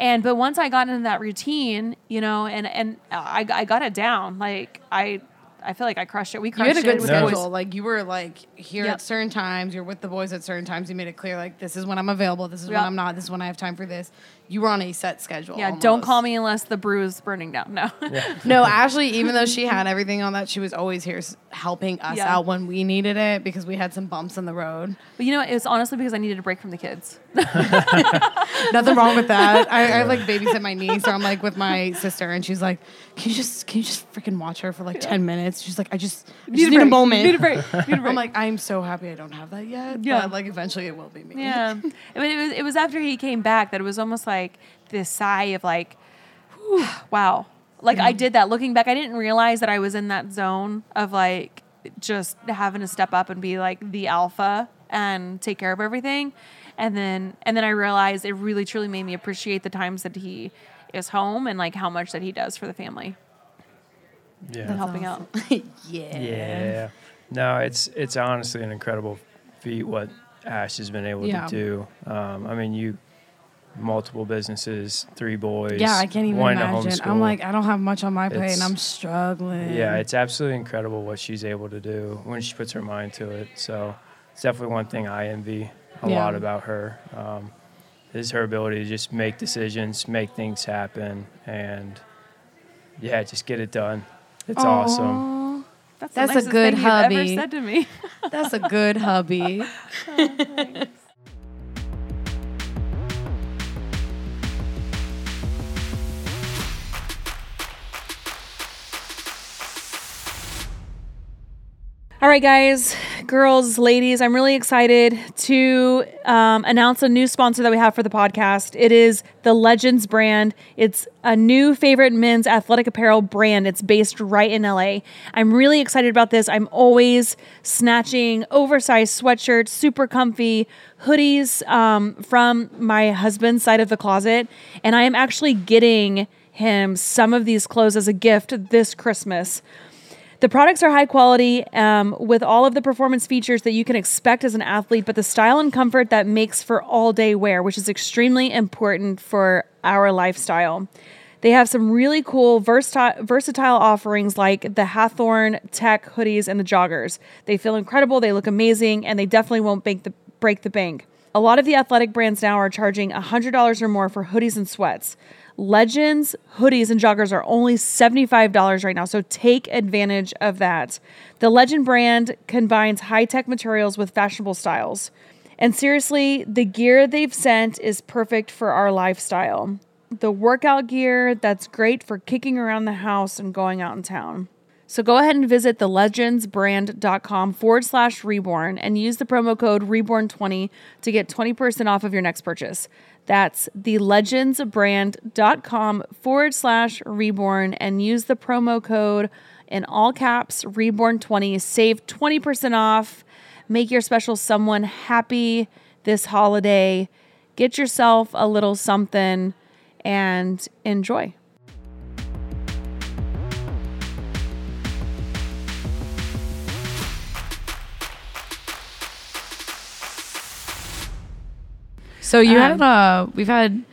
And but once I got into that routine, you know, and and I, I got it down. Like I I feel like I crushed it. We You crushed had a it good schedule. Like you were like here Yep. at certain times. You're with the boys at certain times. You made it clear like this is when I'm available. This is when I'm not. This is when I have time for this. You were on a set schedule. Yeah, don't call me unless the brew is burning down. No. No, Ashley, even though she had everything on that, she was always here helping us Yeah. out when we needed it because we had some bumps in the road. but you know, it was honestly because I needed a break from the kids. Nothing wrong with that. I, I like babysit my niece, or I'm like with my sister, and she's like, "Can you just can you just freaking watch her for like ten minutes?" She's like, "I just, I just need, a moment." Need a break. Need a break. I'm like, I'm so happy I don't have that yet. Yeah. but like eventually it will be me. Yeah. I mean, it was, it was after he came back that it was almost like this sigh of like, whew, wow. Like I did that. Looking back, I didn't realize that I was in that zone of like just having to step up and be like the alpha and take care of everything. And then and then I realized it really truly made me appreciate the times that he is home and like how much that he does for the family and Yeah. helping out. yeah. Yeah. No, it's it's honestly an incredible feat what Ash has been able Yeah. to do. Um, I mean, you multiple businesses, three boys. Yeah, I can't even imagine. I'm like, I don't have much on my plate, and I'm struggling. Yeah, it's absolutely incredible what she's able to do when she puts her mind to it. So it's definitely one thing I envy a Yeah. lot about her. Um, is her ability to just make decisions, make things happen, and yeah, just get it done. It's awesome. That's, That's a the nicest good thing you've ever hubby. said to me. that's a good hubby. All right, guys, girls, ladies, I'm really excited to um, announce a new sponsor that we have for the podcast. It is the Legends brand. It's a new favorite men's athletic apparel brand. It's based right in LA. I'm really excited about this. I'm always snatching oversized sweatshirts, super comfy hoodies um, from my husband's side of the closet. And I am actually getting him some of these clothes as a gift this Christmas. The products are high quality um, with all of the performance features that you can expect as an athlete, but the style and comfort that makes for all day wear, which is extremely important for our lifestyle. They have some really cool versatile, offerings like the Hathorn Tech hoodies and the joggers. They feel incredible, they look amazing, and they definitely won't the, break the bank. A lot of the athletic brands now are charging $100 or more for hoodies and sweats. Legends hoodies and joggers are only $75 right now, so take advantage of that. The Legend brand combines high tech materials with fashionable styles. And seriously, the gear they've sent is perfect for our lifestyle. The workout gear that's great for kicking around the house and going out in town. So go ahead and visit thelegendsbrand.com forward slash reborn and use the promo code reborn20 to get 20% off of your next purchase. That's thelegendsbrand.com forward slash reborn and use the promo code in all caps reborn20. Save 20% off. Make your special someone happy this holiday. Get yourself a little something and enjoy. So you Um, had uh we've had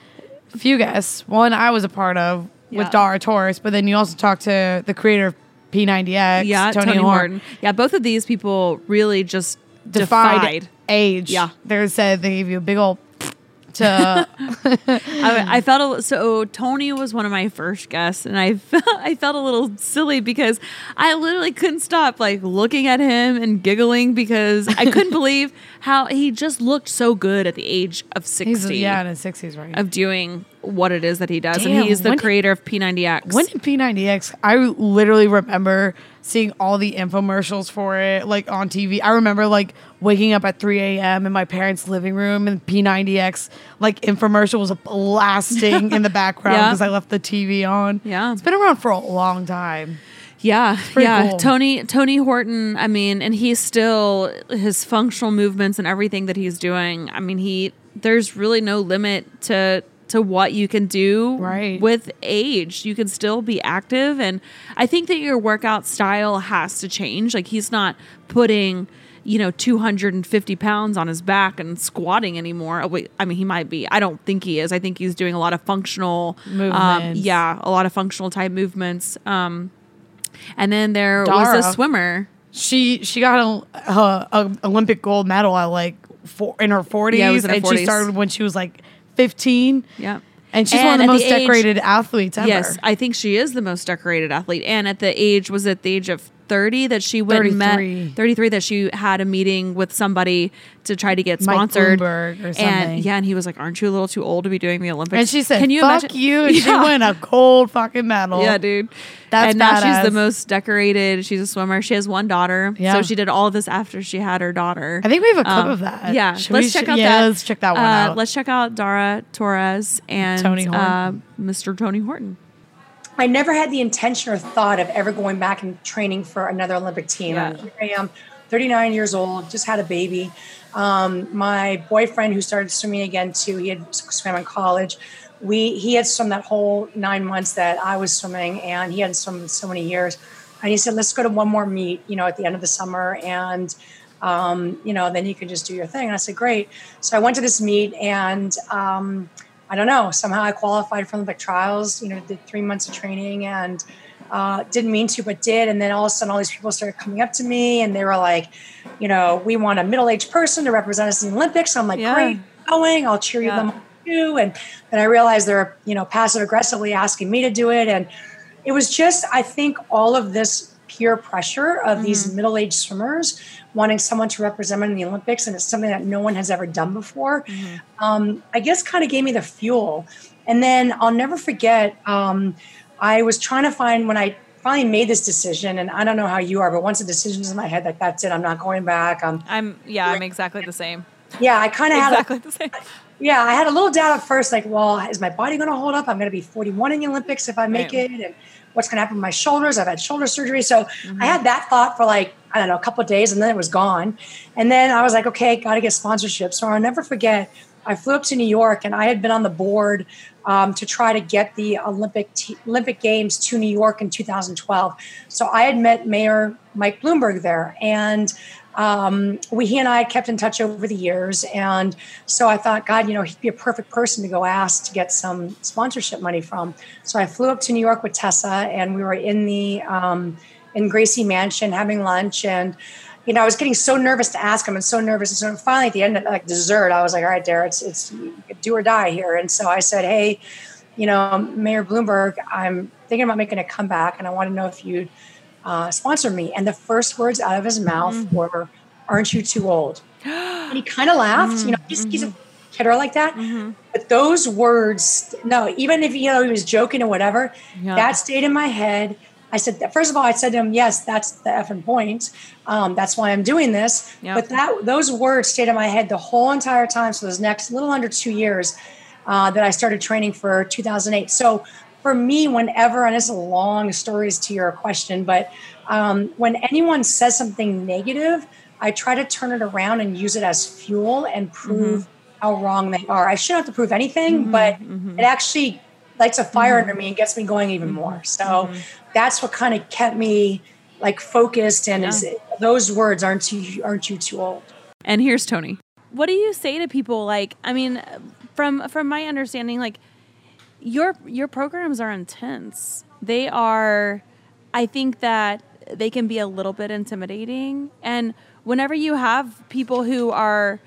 a few guests. One I was a part of Yeah. with Dara Torres, but then you also talked to the creator of P90X, Yeah, Tony, Tony, Horn. Yeah, both of these people really just Defied, defied. age. Yeah. They said they gave you a big old to I, I felt a, so. Tony was one of my first guests, and I felt, I felt a little silly because I literally couldn't stop like looking at him and giggling because I couldn't believe how he just looked so good at the age of he's sixty. yeah in his sixties right. of doing what it is that he does, Damn, and he's the creator of P90X. When did P90X? I literally remember seeing all the infomercials for it, like on TV. I remember like waking up at 3 a.m. in my parents' living room, and P90X like infomercial was blasting in the background Yeah. because I left the TV on. Yeah. it's been around for a long time. Yeah, yeah. cool. Tony Tony Horton. I mean, and he's still his functional movements and everything that he's doing. I mean, he there's really no limit to to what you can do Right. with age. You can still be active, and I think that your workout style has to change. Like he's not putting. You know, 250 pounds on his back and squatting anymore. Oh, wait, I mean, he might be. I don't think he is. I think he's doing a lot of functional Um, Movements. yeah, a lot of functional type movements. Um, and then there Dara. was a swimmer. She she got a, a, a Olympic gold medal at like four, in her forties, Yeah, it was in her and 40s. she started when she was like fifteen. Yeah. and she's And one of the the most age- decorated athletes ever. Yes, I think she is the most decorated athlete. And at the age, was it the age of 30 that she went and met 33. 33 that she had a meeting with somebody to try to get Mike sponsored. Bloomberg or And yeah, and he was like, Aren't you a little too old to be doing the Olympics? and she said, Can you "Fuck imagine? you," and she won a gold fucking medal. Yeah, dude. That's and now she's the most decorated. She's a swimmer. She has one daughter. Yeah. So she did all of this after she had her daughter. I think we have a clip Um, of that. Yeah, Should let's check out yeah, that. let's check that one uh, out. Let's check out Dara Torres and Tony Horton. uh, Mr. Tony Horton. I never had the intention or thought of ever going back and training for another Olympic team. Yeah. And here I am, 39 years old, just had a baby. Um, my boyfriend, who started swimming again too, he had swam in college. We he had swum that whole nine months that I was swimming, and he hadn't swum in so many years. And he said, "Let's go to one more meet, you know, at the end of the summer, and um, you know, then you can just do your thing." And I said, "Great." So I went to this meet, and um, I don't know. Somehow I qualified for Olympic trials. You know, did three months of training and uh, didn't mean to, but did. And then all of a sudden, all these people started coming up to me and they were like, you know, we want a middle-aged person to represent us in the Olympics. I'm like, Yeah. great, going. I'll cheer you Yeah. them on too. And then I realized they're, you know, passive aggressively asking me to do it. And it was just, I think, all of this peer pressure of these middle-aged swimmers wanting someone to represent them in the Olympics, and it's something that no one has ever done before. Um, I guess kind of gave me the fuel. And then I'll never forget. Um, I was trying to find when I finally made this decision, and I don't know how you are, but once the decision's in my head, like that's it, I'm not going back. Um, I'm yeah, I'm exactly the same. yeah, I kind of had a, Exactly the same. yeah, I had a little doubt at first, like, well, is my body going to hold up? I'm going to be 41 in the Olympics if I make Right. it, and what's going to happen with my shoulders? I've had shoulder surgery, so Mm-hmm. I had that thought for like I don't know a couple of days, and then it was gone. And then I was like, okay, got to get sponsorship. So I'll never forget. I flew up to New York, and I had been on the board um, to try to get the Olympic t- Olympic Games to New York in 2012. So I had met Mayor Mike Bloomberg there, and um, we he and I kept in touch over the years, and so I thought, God, you know, he'd be a perfect person to go ask to get some sponsorship money from. So I flew up to New York with Tessa, and we were in the um, in Gracie Mansion having lunch, and you know, I was getting so nervous to ask him, and so nervous, and so finally at the end, of like dessert, I was like, all right, Dara, it's it's do or die here, and so I said, hey, you know, Mayor Bloomberg, I'm thinking about making a comeback, and I want to know if you'd uh, sponsor me. And the first words out of his mouth were, "Aren't you too old?" And he kind of laughed. You know, he's, he's a kidder like that. But those words, no, even if you know he was joking or whatever, Yeah. that stayed in my head. I said, first of all, I said to him, "Yes, that's the effing point. Um, that's why I'm doing this." Yeah. But that those words stayed in my head the whole entire time. So those next little under two years uh, that I started training for 2008. So for me, whenever, and it's a long stories to your question, but um, when anyone says something negative, I try to turn it around and use it as fuel and prove mm-hmm. how wrong they are. I shouldn't have to prove anything, mm-hmm, but mm-hmm. it actually lights a fire under me and gets me going even more. So that's what kind of kept me like focused and is it, those words aren't you aren't you too old And here's Tony. What do you say to people like I mean from from my understanding like your your programs are intense. They are I think that they can be a little bit intimidating and whenever you have people who are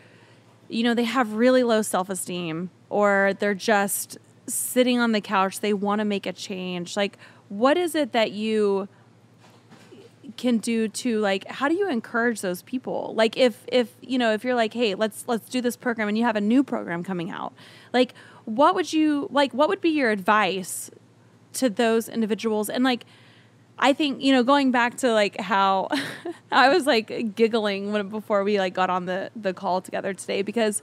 you know they have really low self-esteem or they're just sitting on the couch they want to make a change like what is it that you can do to like how do you encourage those people like if if you know if you're like hey let's let's do this program and you have a new program coming out like what would you like what would be your advice to those individuals and like I think you know going back to like how I was like giggling when before we like got on the the call together today because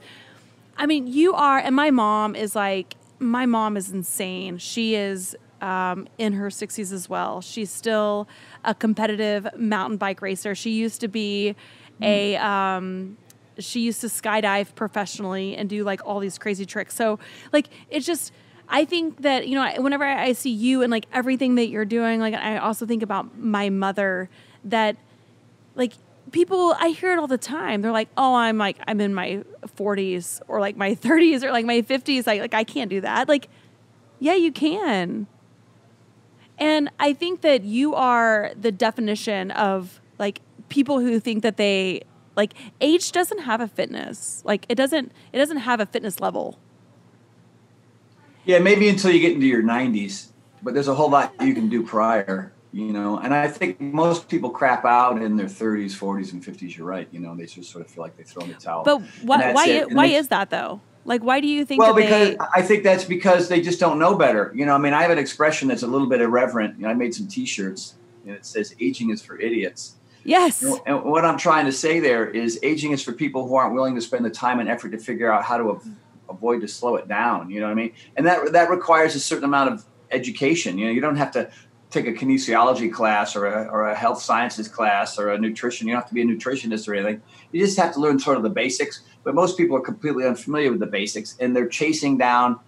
I mean you are and my mom is like my mom is insane. She is um, in her 60s as well. She's still a competitive mountain bike racer. She used to be a um, she used to skydive professionally and do like all these crazy tricks. So like it's just I think that you know whenever I see you and like everything that you're doing, like I also think about my mother that like people I hear it all the time. They're like, "Oh, I'm like I'm in my 40s or like my 30s or like my 50s. Like like I can't do that." Like yeah, you can. And I think that you are the definition of like people who think that they like age doesn't have a fitness. Like it doesn't it doesn't have a fitness level. Yeah, maybe until you get into your 90s, but there's a whole lot you can do prior, you know. And I think most people crap out in their 30s, 40s, and 50s. You're right. You know, they just sort of feel like they throw in the towel. But why why it. why is that though? Like why do you think well, that because they I think that's because they just don't know better. You know, I mean, I have an expression that's a little bit irreverent. You know, I made some T-shirts, and it says "Aging is for idiots." Yes. And what I'm trying to say there is, aging is for people who aren't willing to spend the time and effort to figure out how to av- avoid to slow it down. You know what I mean? And that that requires a certain amount of education. You know, you don't have to take a kinesiology class or a, or a health sciences class or a nutrition. You don't have to be a nutritionist or anything. You just have to learn sort of the basics. But most people are completely unfamiliar with the basics, and they're chasing down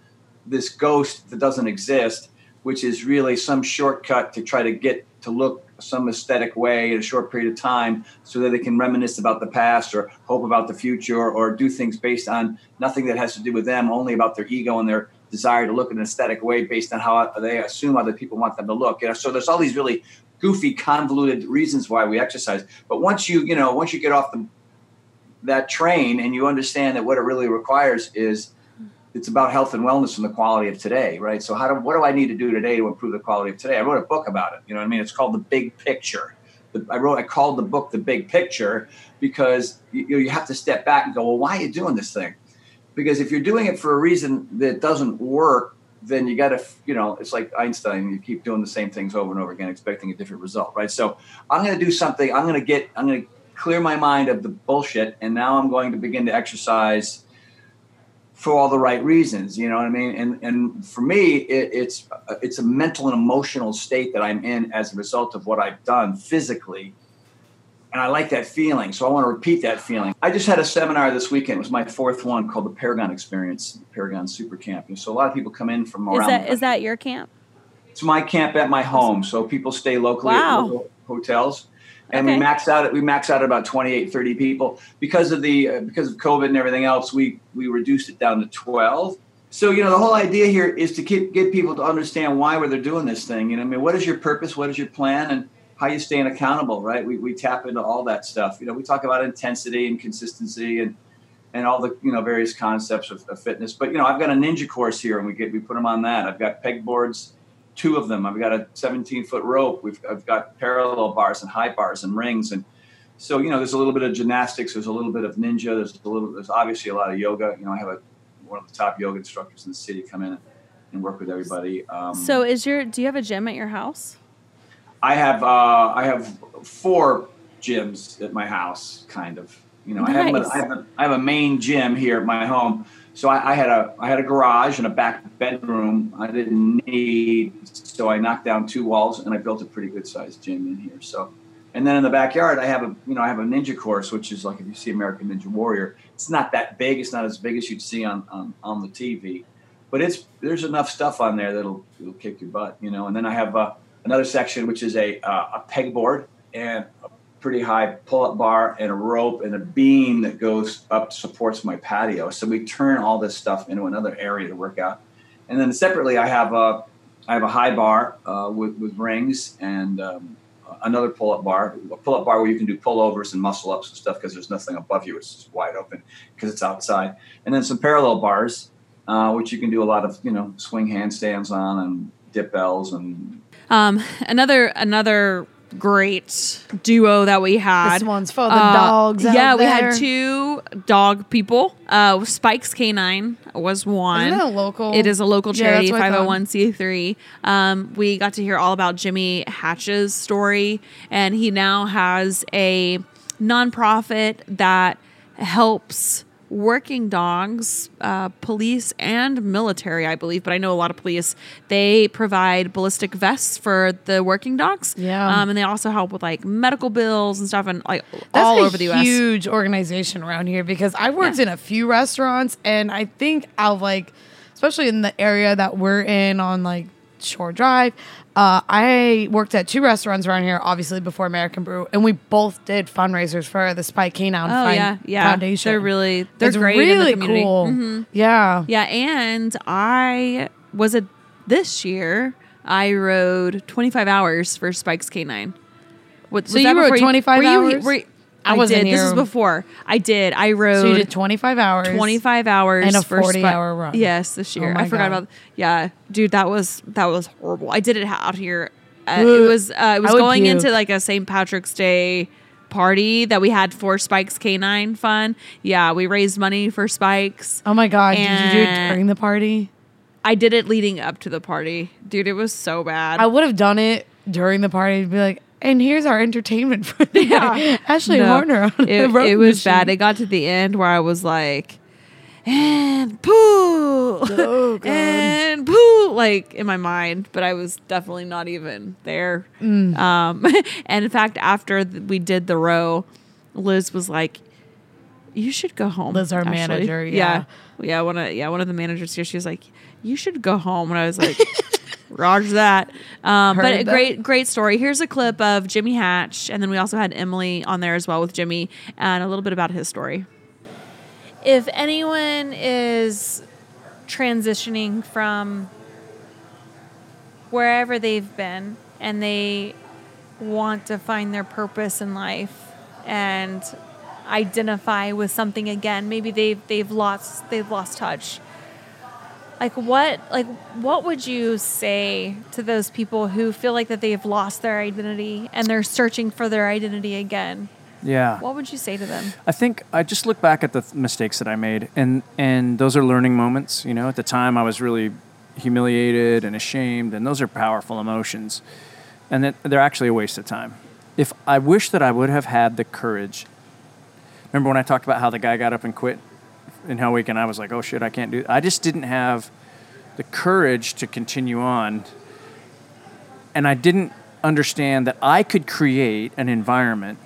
this ghost that doesn't exist, which is really some shortcut to try to get to look some aesthetic way in a short period of time so that they can reminisce about the past or hope about the future or, do things based on nothing that has to do with them, only about their ego and their desire to look in an aesthetic way based on how they assume other people want them to look. You know, so there's all these really goofy, convoluted reasons why we exercise. But once you, you know, once you get off the that train and you understand that what it really requires is it's about health and wellness and the quality of today, right? So how do what do I need to do today to improve the quality of today? I wrote a book about it. You know what I mean? It's called The Big Picture. I wrote I called the book The Big Picture because you, you have to step back and go, well, why are you doing this thing? Because if you're doing it for a reason that doesn't work, then you got to, you know, it's like Einstein. You keep doing the same things over and over again, expecting a different result, right? So I'm going to do something. I'm going to get. I'm going to clear my mind of the bullshit, and now I'm going to begin to exercise for all the right reasons. You know what I mean? And and for me, it, it's it's a mental and emotional state that I'm in as a result of what I've done physically, and I like that feeling. So I want to repeat that feeling. I just had a seminar this weekend. It was my fourth one called the Paragon Experience, Paragon Super Camp. And so a lot of people come in from around. is that the is that your camp? it's my camp at my home, so people stay locally at Wow. local hotels, and Okay. we max out at we max out at about 28, 30 people because of the uh, because of COVID and everything else. We we reduced it down to twelve. So you know the whole idea here is to get get people to understand why where they're doing this thing. You know, I mean, what is your purpose? What is your plan? And how you staying accountable, right? We, we tap into all that stuff. You know, we talk about intensity and consistency and and all the you know various concepts of, of fitness. But you know, I've got a ninja course here, and we get we put them on that. I've got pegboards, two of them. I've got a 17 foot rope. We've I've got parallel bars and high bars and rings, and so you know, there's a little bit of gymnastics. There's a little bit of ninja. There's a little. There's obviously a lot of yoga. You know, I have a one of the top yoga instructors in the city come in and work with everybody. Um, So is your do you have a gym at your house? I have uh, I have four gyms at my house, kind of. You know, I, have Nice. a, I, have a, I have a main gym here at my home. So I, I had a I had a garage and a back bedroom. I didn't need, so I knocked down two walls and I built a pretty good sized gym in here. So, and then in the backyard, I have a you know I have a ninja course, which is like if you see American Ninja Warrior, it's not that big. It's not as big as you'd see on on, on the TV, but it's there's enough stuff on there that'll it'll kick your butt, you know. And then I have uh, another section which is a uh, a pegboard and a pretty high pull-up bar and a rope and a beam that goes up supports my patio. So we turn all this stuff into another area to work out. And then separately, I have a I have a high bar uh, with with rings and um, another pull-up bar, a pull-up bar where you can do pullovers and muscle ups and stuff because there's nothing above you. It's just wide open because it's outside. And then some parallel bars, uh, which you can do a lot of you know swing handstands on and dip bells and Um, another another great duo that we had. This one's for the Uh, dogs. yeah, we had two dog people. Uh, Spikes Canine was one. Isn't that a local? It is a local charity, that's what I thought. 501c3. Um, we got to hear all about Jimmy Hatch's story, and he now has a nonprofit that helps working dogs, uh, police and military, I believe, but I know a lot of police. They provide ballistic vests for the working dogs. Yeah. um, and they also help with like medical bills and stuff, and like That's all over the U.S. huge organization around here because I worked Yeah. in a few restaurants and I think of like, especially in the area that we're in on like Shore Drive, uh, I worked at two restaurants around here, obviously before American Brew, and we both did fundraisers for the Spike Canine Oh yeah, yeah. Foundation. They're really they're it's great really in the community. cool. Mhm. Yeah. Yeah, and I was it this year. I rode 25 hours for Spike's K9. What, So you rode 25 were you- hours? were I I, wasn't did. This is before. I did. I rode So you did 25 hours. 25 hours and a for 40 Spi- hour run. Yes, this year. Oh I forgot God. about. Yeah, dude, that was that was horrible. I did it out here. Uh, it was uh, it was going puke. into like a St. Patrick's Day party that we had for Spike's K9 Fund. Yeah, we raised money for Spike's. Oh my God. did you do it during the party? I did it leading up to the party. Dude, it was so bad. I would have done it during the party to be like, and here's our entertainment for the day. Ashley No, Horner on the it, road it was machine. bad. It got to the end where I was like, and poo, Oh, and poo, like in my mind, but I was definitely not even there. Mm. Um, and in fact, after th- we did the row, Liz was like, "You should go home." Liz, our Ashley." manager, yeah, yeah. One of yeah, one of the managers here. She was like, "You should go home," and I was like. Roger that. Um, but a that. great, great story. Here's a clip of Jimmy Hatch, and then we also had Emily on there as well with Jimmy, and a little bit about his story. If anyone is transitioning from wherever they've been and they want to find their purpose in life and identify with something again, maybe they've they've lost they've lost touch like what like what would you say to those people who feel like that they've lost their identity and they're searching for their identity again Yeah. what would you say to them I think I just look back at the th- mistakes that I made, and and those are learning moments. You know, at the time I was really humiliated and ashamed, and those are powerful emotions, and that they're actually a waste of time. If I wish that I would have had the courage. Remember when I talked about how the guy got up and quit in Hell Week, and I was like, "Oh shit, I can't do." I just didn't have the courage to continue on, and I didn't understand that I could create an environment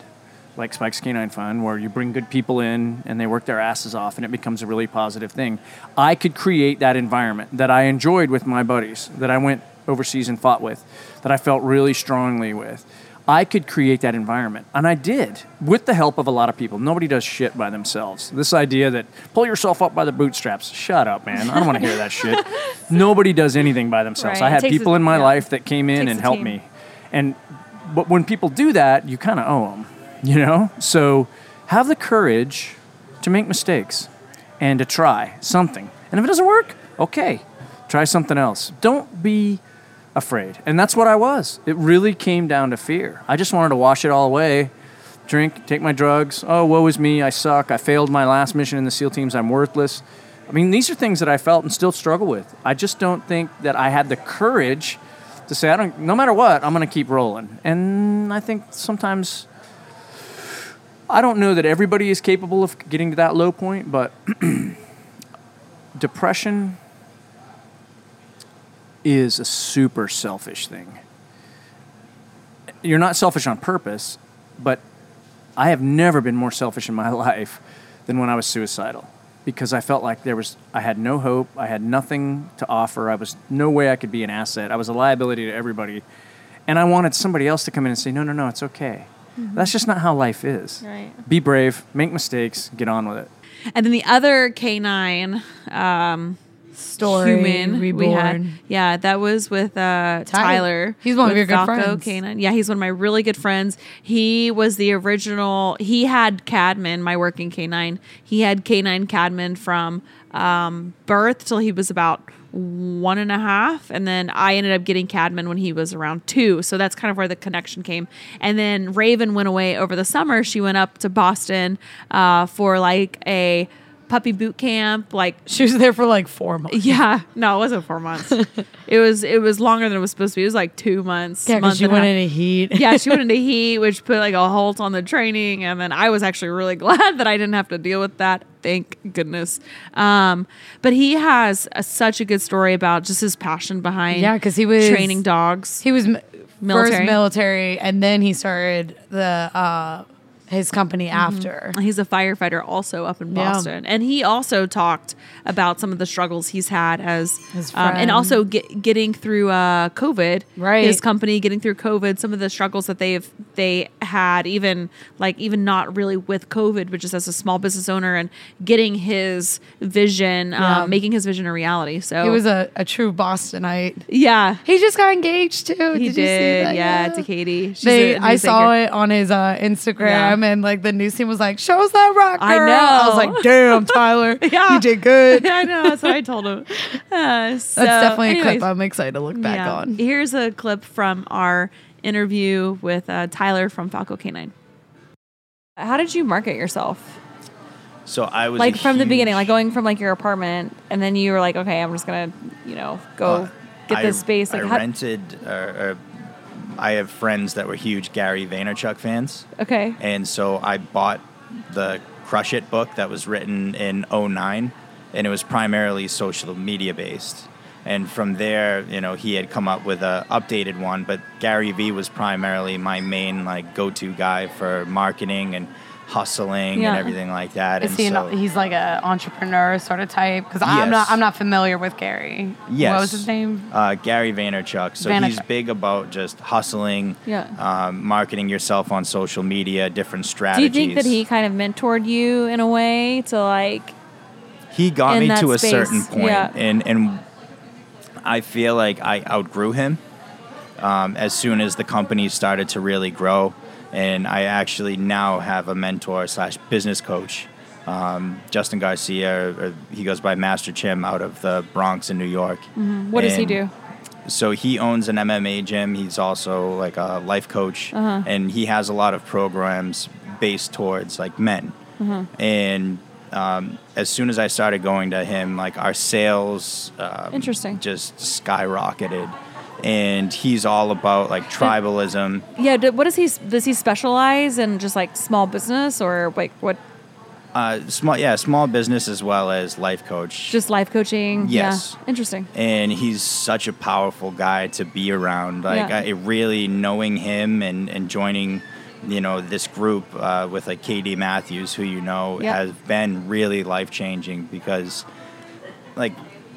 like Spike's K9 Fund, where you bring good people in and they work their asses off and it becomes a really positive thing. I could create that environment that I enjoyed with my buddies, that I went overseas and fought with, that I felt really strongly with. I could create that environment. And I did with the help of a lot of people. Nobody does shit by themselves. This idea that pull yourself up by the bootstraps, shut up, man. I don't want to hear that shit. Nobody does anything by themselves. Right. I had people a- in my yeah. life that came in and helped team. me. And but when people do that, you kind of owe them, you know? So have the courage to make mistakes and to try something. And if it doesn't work, okay, try something else. Don't be afraid. And that's what I was. It really came down to fear. I just wanted to wash it all away. Drink, take my drugs. Oh, woe is me. I suck. I failed my last mission in the SEAL teams. I'm worthless. I mean, these are things that I felt and still struggle with. I just don't think that I had the courage to say, I don't, no matter what, I'm going to keep rolling. And I think sometimes, I don't know that everybody is capable of getting to that low point, but depression is a super selfish thing. You're not selfish on purpose, but I have never been more selfish in my life than when I was suicidal because I felt like there was I had no hope, I had nothing to offer, I was no way I could be an asset. I was a liability to everybody. And I wanted somebody else to come in and say, "No, no, no, it's okay." That's just not how life is. Right. Be brave, make mistakes, get on with it. and then the other canine um Story human we had reborn. yeah that was with uh tyler. He's one of your good Falco friends. canine. Yeah he's one of my really good friends. He was the original he had cadman my working canine. He had canine cadman from um birth till he was about one and a half and then i ended up getting cadman when he was around two. So that's kind of where the connection came. And then raven went away over the summer. She went up to boston uh, for like a puppy boot camp like She was there for like four months. yeah, no, it wasn't four months. it was it was longer than it was supposed to be. It was like two months. Yeah, month she went half. into heat. yeah, she went into heat, which put like a halt on the training, and then I was actually really glad that I didn't have to deal with that. Thank goodness. Um, but he has a, such a good story about just his passion behind Yeah, because he was- training dogs. He was Military. first military, and then he started the uh, his company after. He's a firefighter also up in Yeah. Boston. And he also talked about some of the struggles he's had as um, and also get, getting through uh, COVID. Right. His company getting through COVID, some of the struggles that they've they had even like even not really with COVID, but just as a small business owner and getting his vision, Yeah. um, making his vision a reality. So He was a, a true Bostonite. yeah. He just got engaged too. He did, you see did, that? yeah, to Katie. She's They, I saw it on his uh, Instagram, Yeah. and like the news team was like, "Shows that rock girl." I know. I was like, "Damn, Tyler, Yeah. you did good." I know. That's what I told him. Uh, so, That's definitely a clip I'm excited to look back Yeah. on. Here's a clip from our interview with uh, Tyler from Falco Canine. How did you market yourself? So I was Like a from the beginning, like going from like your apartment, and then you were like, okay, I'm just gonna, you know, go Uh, get I- this space. Like, I how, rented. Uh, uh, I have friends that were huge Gary Vaynerchuk fans, okay, and so I bought the Crush It book that was written in 09, and it was primarily social media based. And from there, you know, he had come up with a updated one, but Gary Vee was primarily my main like go-to guy for marketing and hustling Yeah. and everything like that. Is and he? so, An, he's like a entrepreneur sort of type because I'm not. I'm not familiar with Gary. Yes. What was his name? Uh, Gary Vaynerchuk. So he's big about just hustling, Yeah. um, marketing yourself on social media, different strategies. do you think that he kind of mentored you in a way to like? He got me to a certain point, Yeah. and and I feel like I outgrew him um, as soon as the company started to really grow, and I actually now have a mentor slash business coach. Um, Justin Garcia, or he goes by Master Chim out of the Bronx in New York. Mhm. What does he do? So he owns an MMA gym. He's also like a life coach, Uh-huh. and he has a lot of programs based towards like men. Uh-huh. And um, as soon as I started going to him, like our sales, um, Interesting. just skyrocketed. And he's all about like tribalism. Yeah. What does he? Does he specialize in just like small business or like what? Uh, small, yeah, small business as well as life coach. Just life coaching? Yes. Yeah. Interesting. and he's such a powerful guy to be around. Like Yeah. I really knowing him and, and joining, you know, this group uh, with like KD Matthews, who you know Yeah. has been really life changing because, like,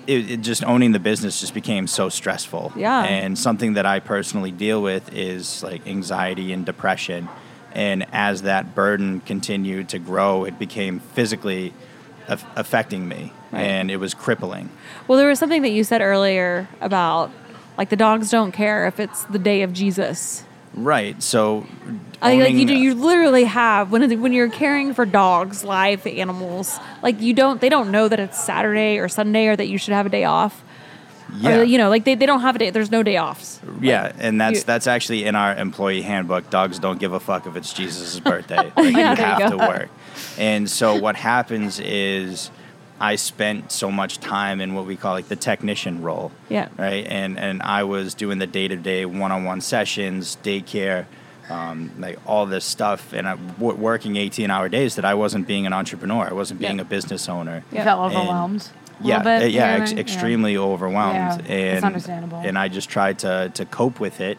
it, it just owning the business just became so stressful. Yeah. and something that I personally deal with is like anxiety and depression. And as that burden continued to grow, it became physically aff- affecting me, Right. and it was crippling. Well, there was something that you said earlier about like the dogs don't care if it's the day of Jesus. Right. So, I like you do, you literally have when when you're caring for dogs, live animals, like you don't they don't know that it's Saturday or Sunday or that you should have a day off. yeah, Or, you know, like they, they don't have a day. There's no day offs. yeah, and that's you- that's actually in our employee handbook. Dogs don't give a fuck if it's Jesus' birthday. Like, Yeah, you there you have to work. And so what happens is, I spent so much time in what we call like the technician role. Yeah. Right. And and I was doing the day to day one on one sessions, daycare. Um, like all this stuff, and I w- working eighteen hour days that I wasn't being an entrepreneur, I wasn't being Yeah. a business owner. You felt overwhelmed. a yeah, little bit, yeah, ex- what I mean? extremely overwhelmed, Yeah, and it's understandable. And I just tried to to cope with it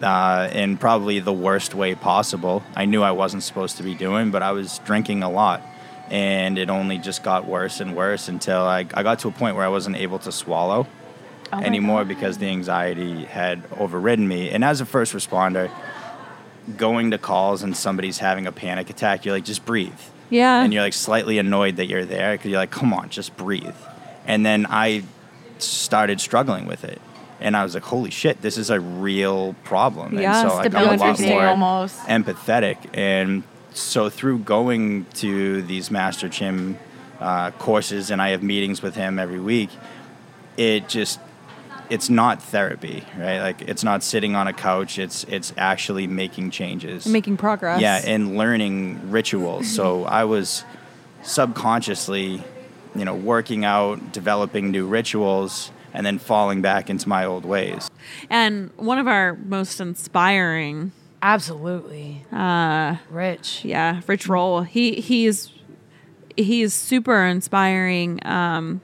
uh, in probably the worst way possible. I knew I wasn't supposed to be doing, but I was drinking a lot, and it only just got worse and worse until I, I got to a point where I wasn't able to swallow Oh anymore because the anxiety had overridden me. And as a first responder, going to calls and somebody's having a panic attack, you're like, just breathe Yeah. and you're like slightly annoyed that you're there because you're like, come on, just breathe. And then I started struggling with it, and I was like, holy shit, this is a real problem. Yeah, and so I got a lot more almost. empathetic, and so through going to these Master Chim uh, courses, and I have meetings with him every week, it just it's not therapy, right? Like it's not sitting on a couch. It's it's actually making changes. Making progress. Yeah, and learning rituals. so I was subconsciously, you know, working out, developing new rituals, and then falling back into my old ways. And one of our most inspiring, Absolutely. uh, Rich. yeah, Rich Roll. He he's he is super inspiring. Um,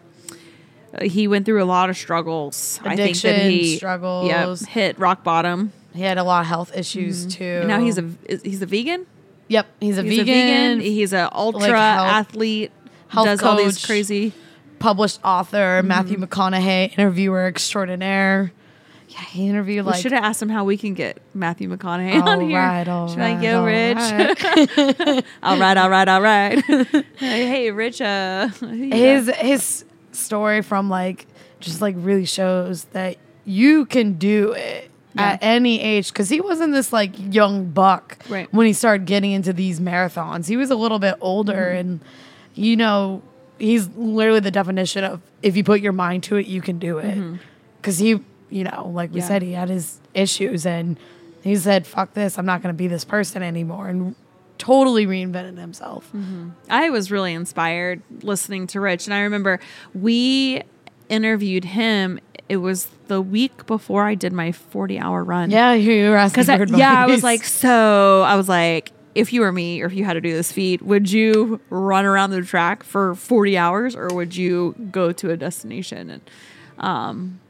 he went through a lot of struggles. I think that he struggles. Yep, hit rock bottom. He had a lot of health issues too. And now he's a he's a vegan. yep. He's a He's vegan. a vegan. He's an ultra health- athlete. health does all these coach. crazy. published author Mm-hmm. Matthew McConaughey, interviewer extraordinaire. Yeah, he interviewed We like should have asked him how we can get Matthew McConaughey All on here. right, all Should I right, get all Rich? right. all right, all right, all right. hey, hey, Rich. Uh, yeah. his his story from like just like really shows that you can do it at any age because he wasn't this like young buck Right. when he started getting into these marathons he was a little bit older Mm-hmm. and you know he's literally the definition of if you put your mind to it you can do it because he you know like we Mm-hmm. Yeah. said he had his issues and he said fuck this i'm not going to be this person anymore and totally reinvented himself I was really inspired listening to Rich, and I remember we interviewed him. It was the week before I did my forty-hour run. yeah you were asking for yeah, I was like, so I was like, if you were me, or if you had to do this feat, would you run around the track for forty hours, or would you go to a destination? And um,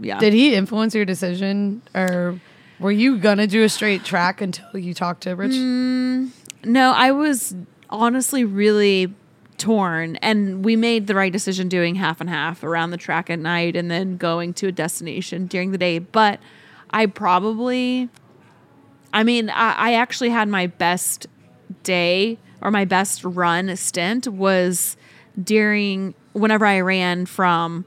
yeah, Did he influence your decision, or were you gonna do a straight track until you talked to Rich? Mm, No, I was honestly really torn, and we made the right decision doing half and half around the track at night, and then going to a destination during the day. But I probably, I mean, I, I actually had my best day or my best run stint was during whenever I ran from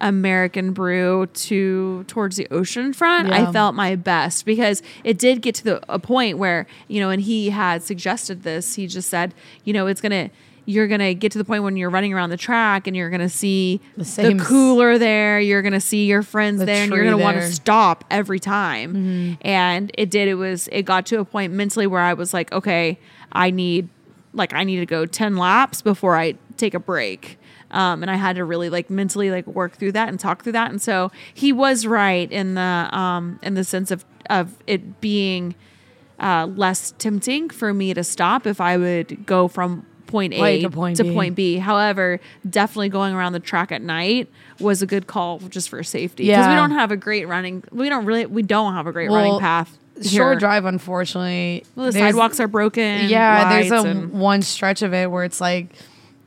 American Brew to towards the ocean front, Yeah. I felt my best because it did get to the a point where you know, and he had suggested this. He just said, you know, it's gonna you're gonna get to the point when you're running around the track and you're gonna see the, s- cooler there. You're gonna see your friends The there, and you're gonna want to stop every time. Mm-hmm. And it did. It was. It got to a point mentally where I was like, okay, I need like I need to go 10 laps before I take a break. Um, and I had to really like mentally like work through that and talk through that. And so he was right in the um, in the sense of of it being uh, less tempting for me to stop if I would go from point A Right, to point B. point B. However, definitely going around the track at night was a good call just for safety because we don't have a great running. We don't really we don't have a great running path. Shore. Drive, unfortunately, Well, the sidewalks are broken. Yeah, there's a one stretch of it where it's like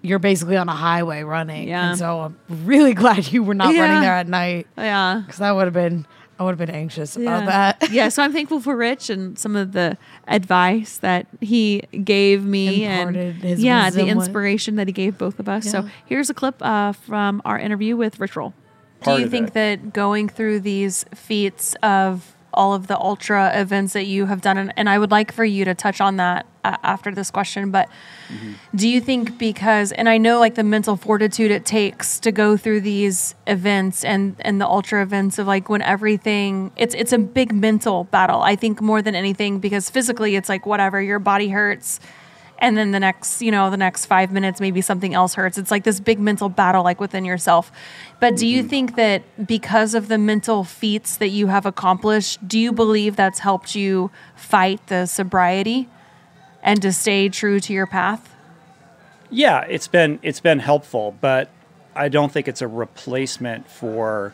you're basically on a highway running. Yeah. and so I'm really glad you were not Yeah. running there at night yeah. because that would have been I would have been anxious about that. yeah, so I'm thankful for Rich and some of the advice that he gave me Imparted and his yeah, the wisdom with- inspiration that he gave both of us. So here's a clip uh, from our interview with Rich Roll. Do you think that going through these feats of all of the ultra events that you have done, and, and I would like for you to touch on that uh, after this question, but do you think because, and I know like the mental fortitude it takes to go through these events and and the ultra events of like when everything, it's it's a big mental battle. I think more than anything because physically it's like whatever your body hurts and then the next you know the next five minutes maybe something else hurts it's like this big mental battle like within yourself but do you mm-hmm. think that because of the mental feats that you have accomplished do you believe that's helped you fight the sobriety and to stay true to your path Yeah, it's been it's been helpful, but I don't think it's a replacement for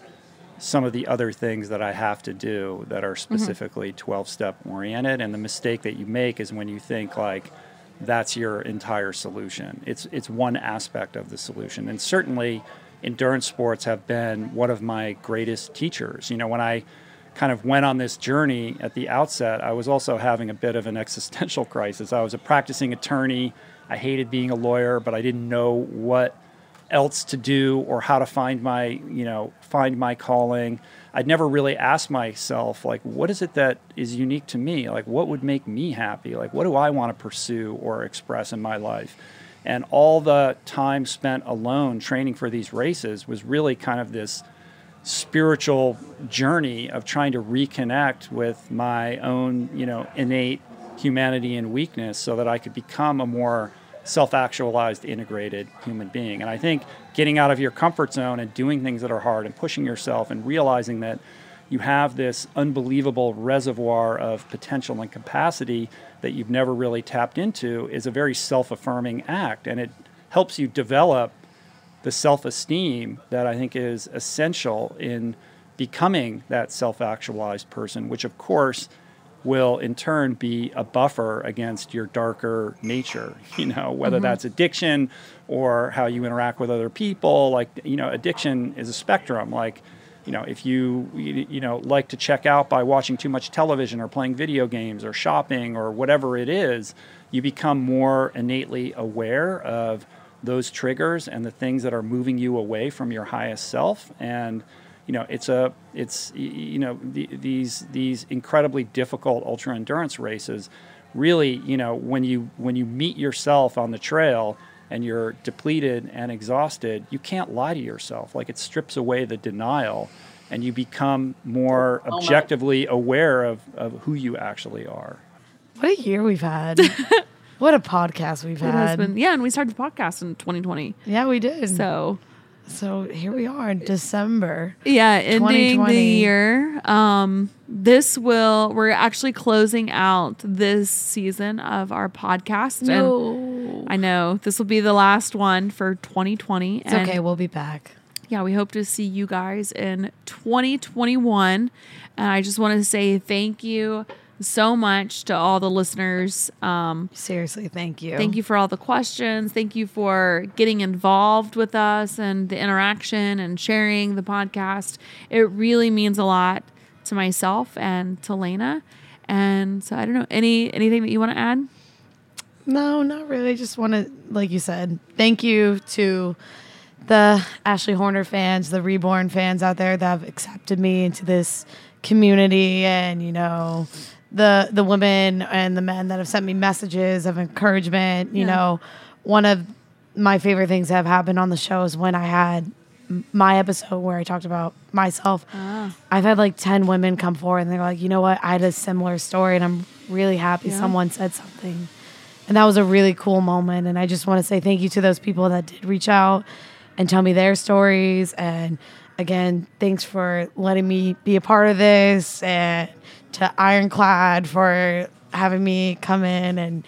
some of the other things that I have to do that are mm-hmm. specifically 12 step oriented and the mistake that you make is when you think like that's your entire solution. It's it's one aspect of the solution. And certainly endurance sports have been one of my greatest teachers. You know, when I kind of went on this journey at the outset, I was also having a bit of an existential crisis. I was a practicing attorney. I hated being a lawyer, but I didn't know what else to do or how to find my, you know, find my calling. I'd never really asked myself like what is it that is unique to me? Like what would make me happy? Like what do I want to pursue or express in my life? And all the time spent alone training for these races was really kind of this spiritual journey of trying to reconnect with my own, you know, innate humanity and weakness so that I could become a more self-actualized integrated human being. And I think getting out of your comfort zone and doing things that are hard and pushing yourself and realizing that you have this unbelievable reservoir of potential and capacity that you've never really tapped into is a very self-affirming act. And it helps you develop the self-esteem that I think is essential in becoming that self-actualized person which of course will in turn be a buffer against your darker nature you know whether Mhm. that's addiction or how you interact with other people. Like you know addiction is a spectrum. Like you know if you you know like to check out by watching too much television or playing video games or shopping or whatever it is you become more innately aware of those triggers and the things that are moving you away from your highest self. And you know it's a it's you know the, these these incredibly difficult ultra endurance races really you know when you when you meet yourself on the trail and you're depleted and exhausted you can't lie to yourself like it strips away the denial and you become more objectively aware of, of who you actually are What a year we've had. what a podcast we've It had. been, yeah, and we started the podcast in 2020. Yeah, we did. So, so here we are in December. Yeah, ending the year. Um, this will we're actually closing out this season of our podcast. and No. I know this will be the last one for 2020. It's okay. We'll be back. Yeah, we hope to see you guys in 2021. And I just want to say thank you so much to all the listeners. Um, Seriously, thank you. Thank you for all the questions. Thank you for getting involved with us and the interaction and sharing the podcast. It really means a lot to myself and to Laina. And so I don't know any anything that you want to add. No, not really. Just want to, like you said, thank you to the Ashley Horner fans, the Reborn fans out there that have accepted me into this community, and you know, the the women and the men that have sent me messages of encouragement. You Yeah. know, one of my favorite things that have happened on the show is when I had my episode where I talked about myself. Ah. I've had like 10 women come forward and they're like, you know what? I had a similar story and I'm really happy Yeah. someone said something. And that was a really cool moment. And I just want to say thank you to those people that did reach out and tell me their stories. And again, thanks for letting me be a part of this and to Ironclad for having me come in and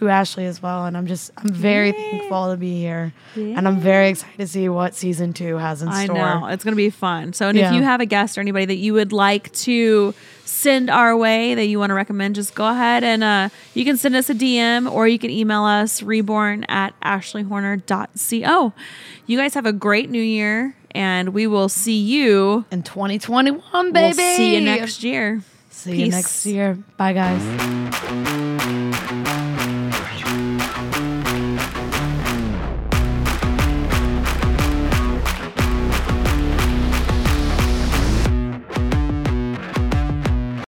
you, Ashley, as well. And I'm just, I'm very thankful to be here. And I'm very excited to see what season two has in I store. I know it's going to be fun. So, and if you have a guest or anybody that you would like to send our way that you want to recommend, just go ahead and uh, you can send us a DM or you can email us reborn at ashleyhorner.co. You guys have a great new year, and we will see you in 2021, We'll baby. see you next year. See you next year. Bye, guys.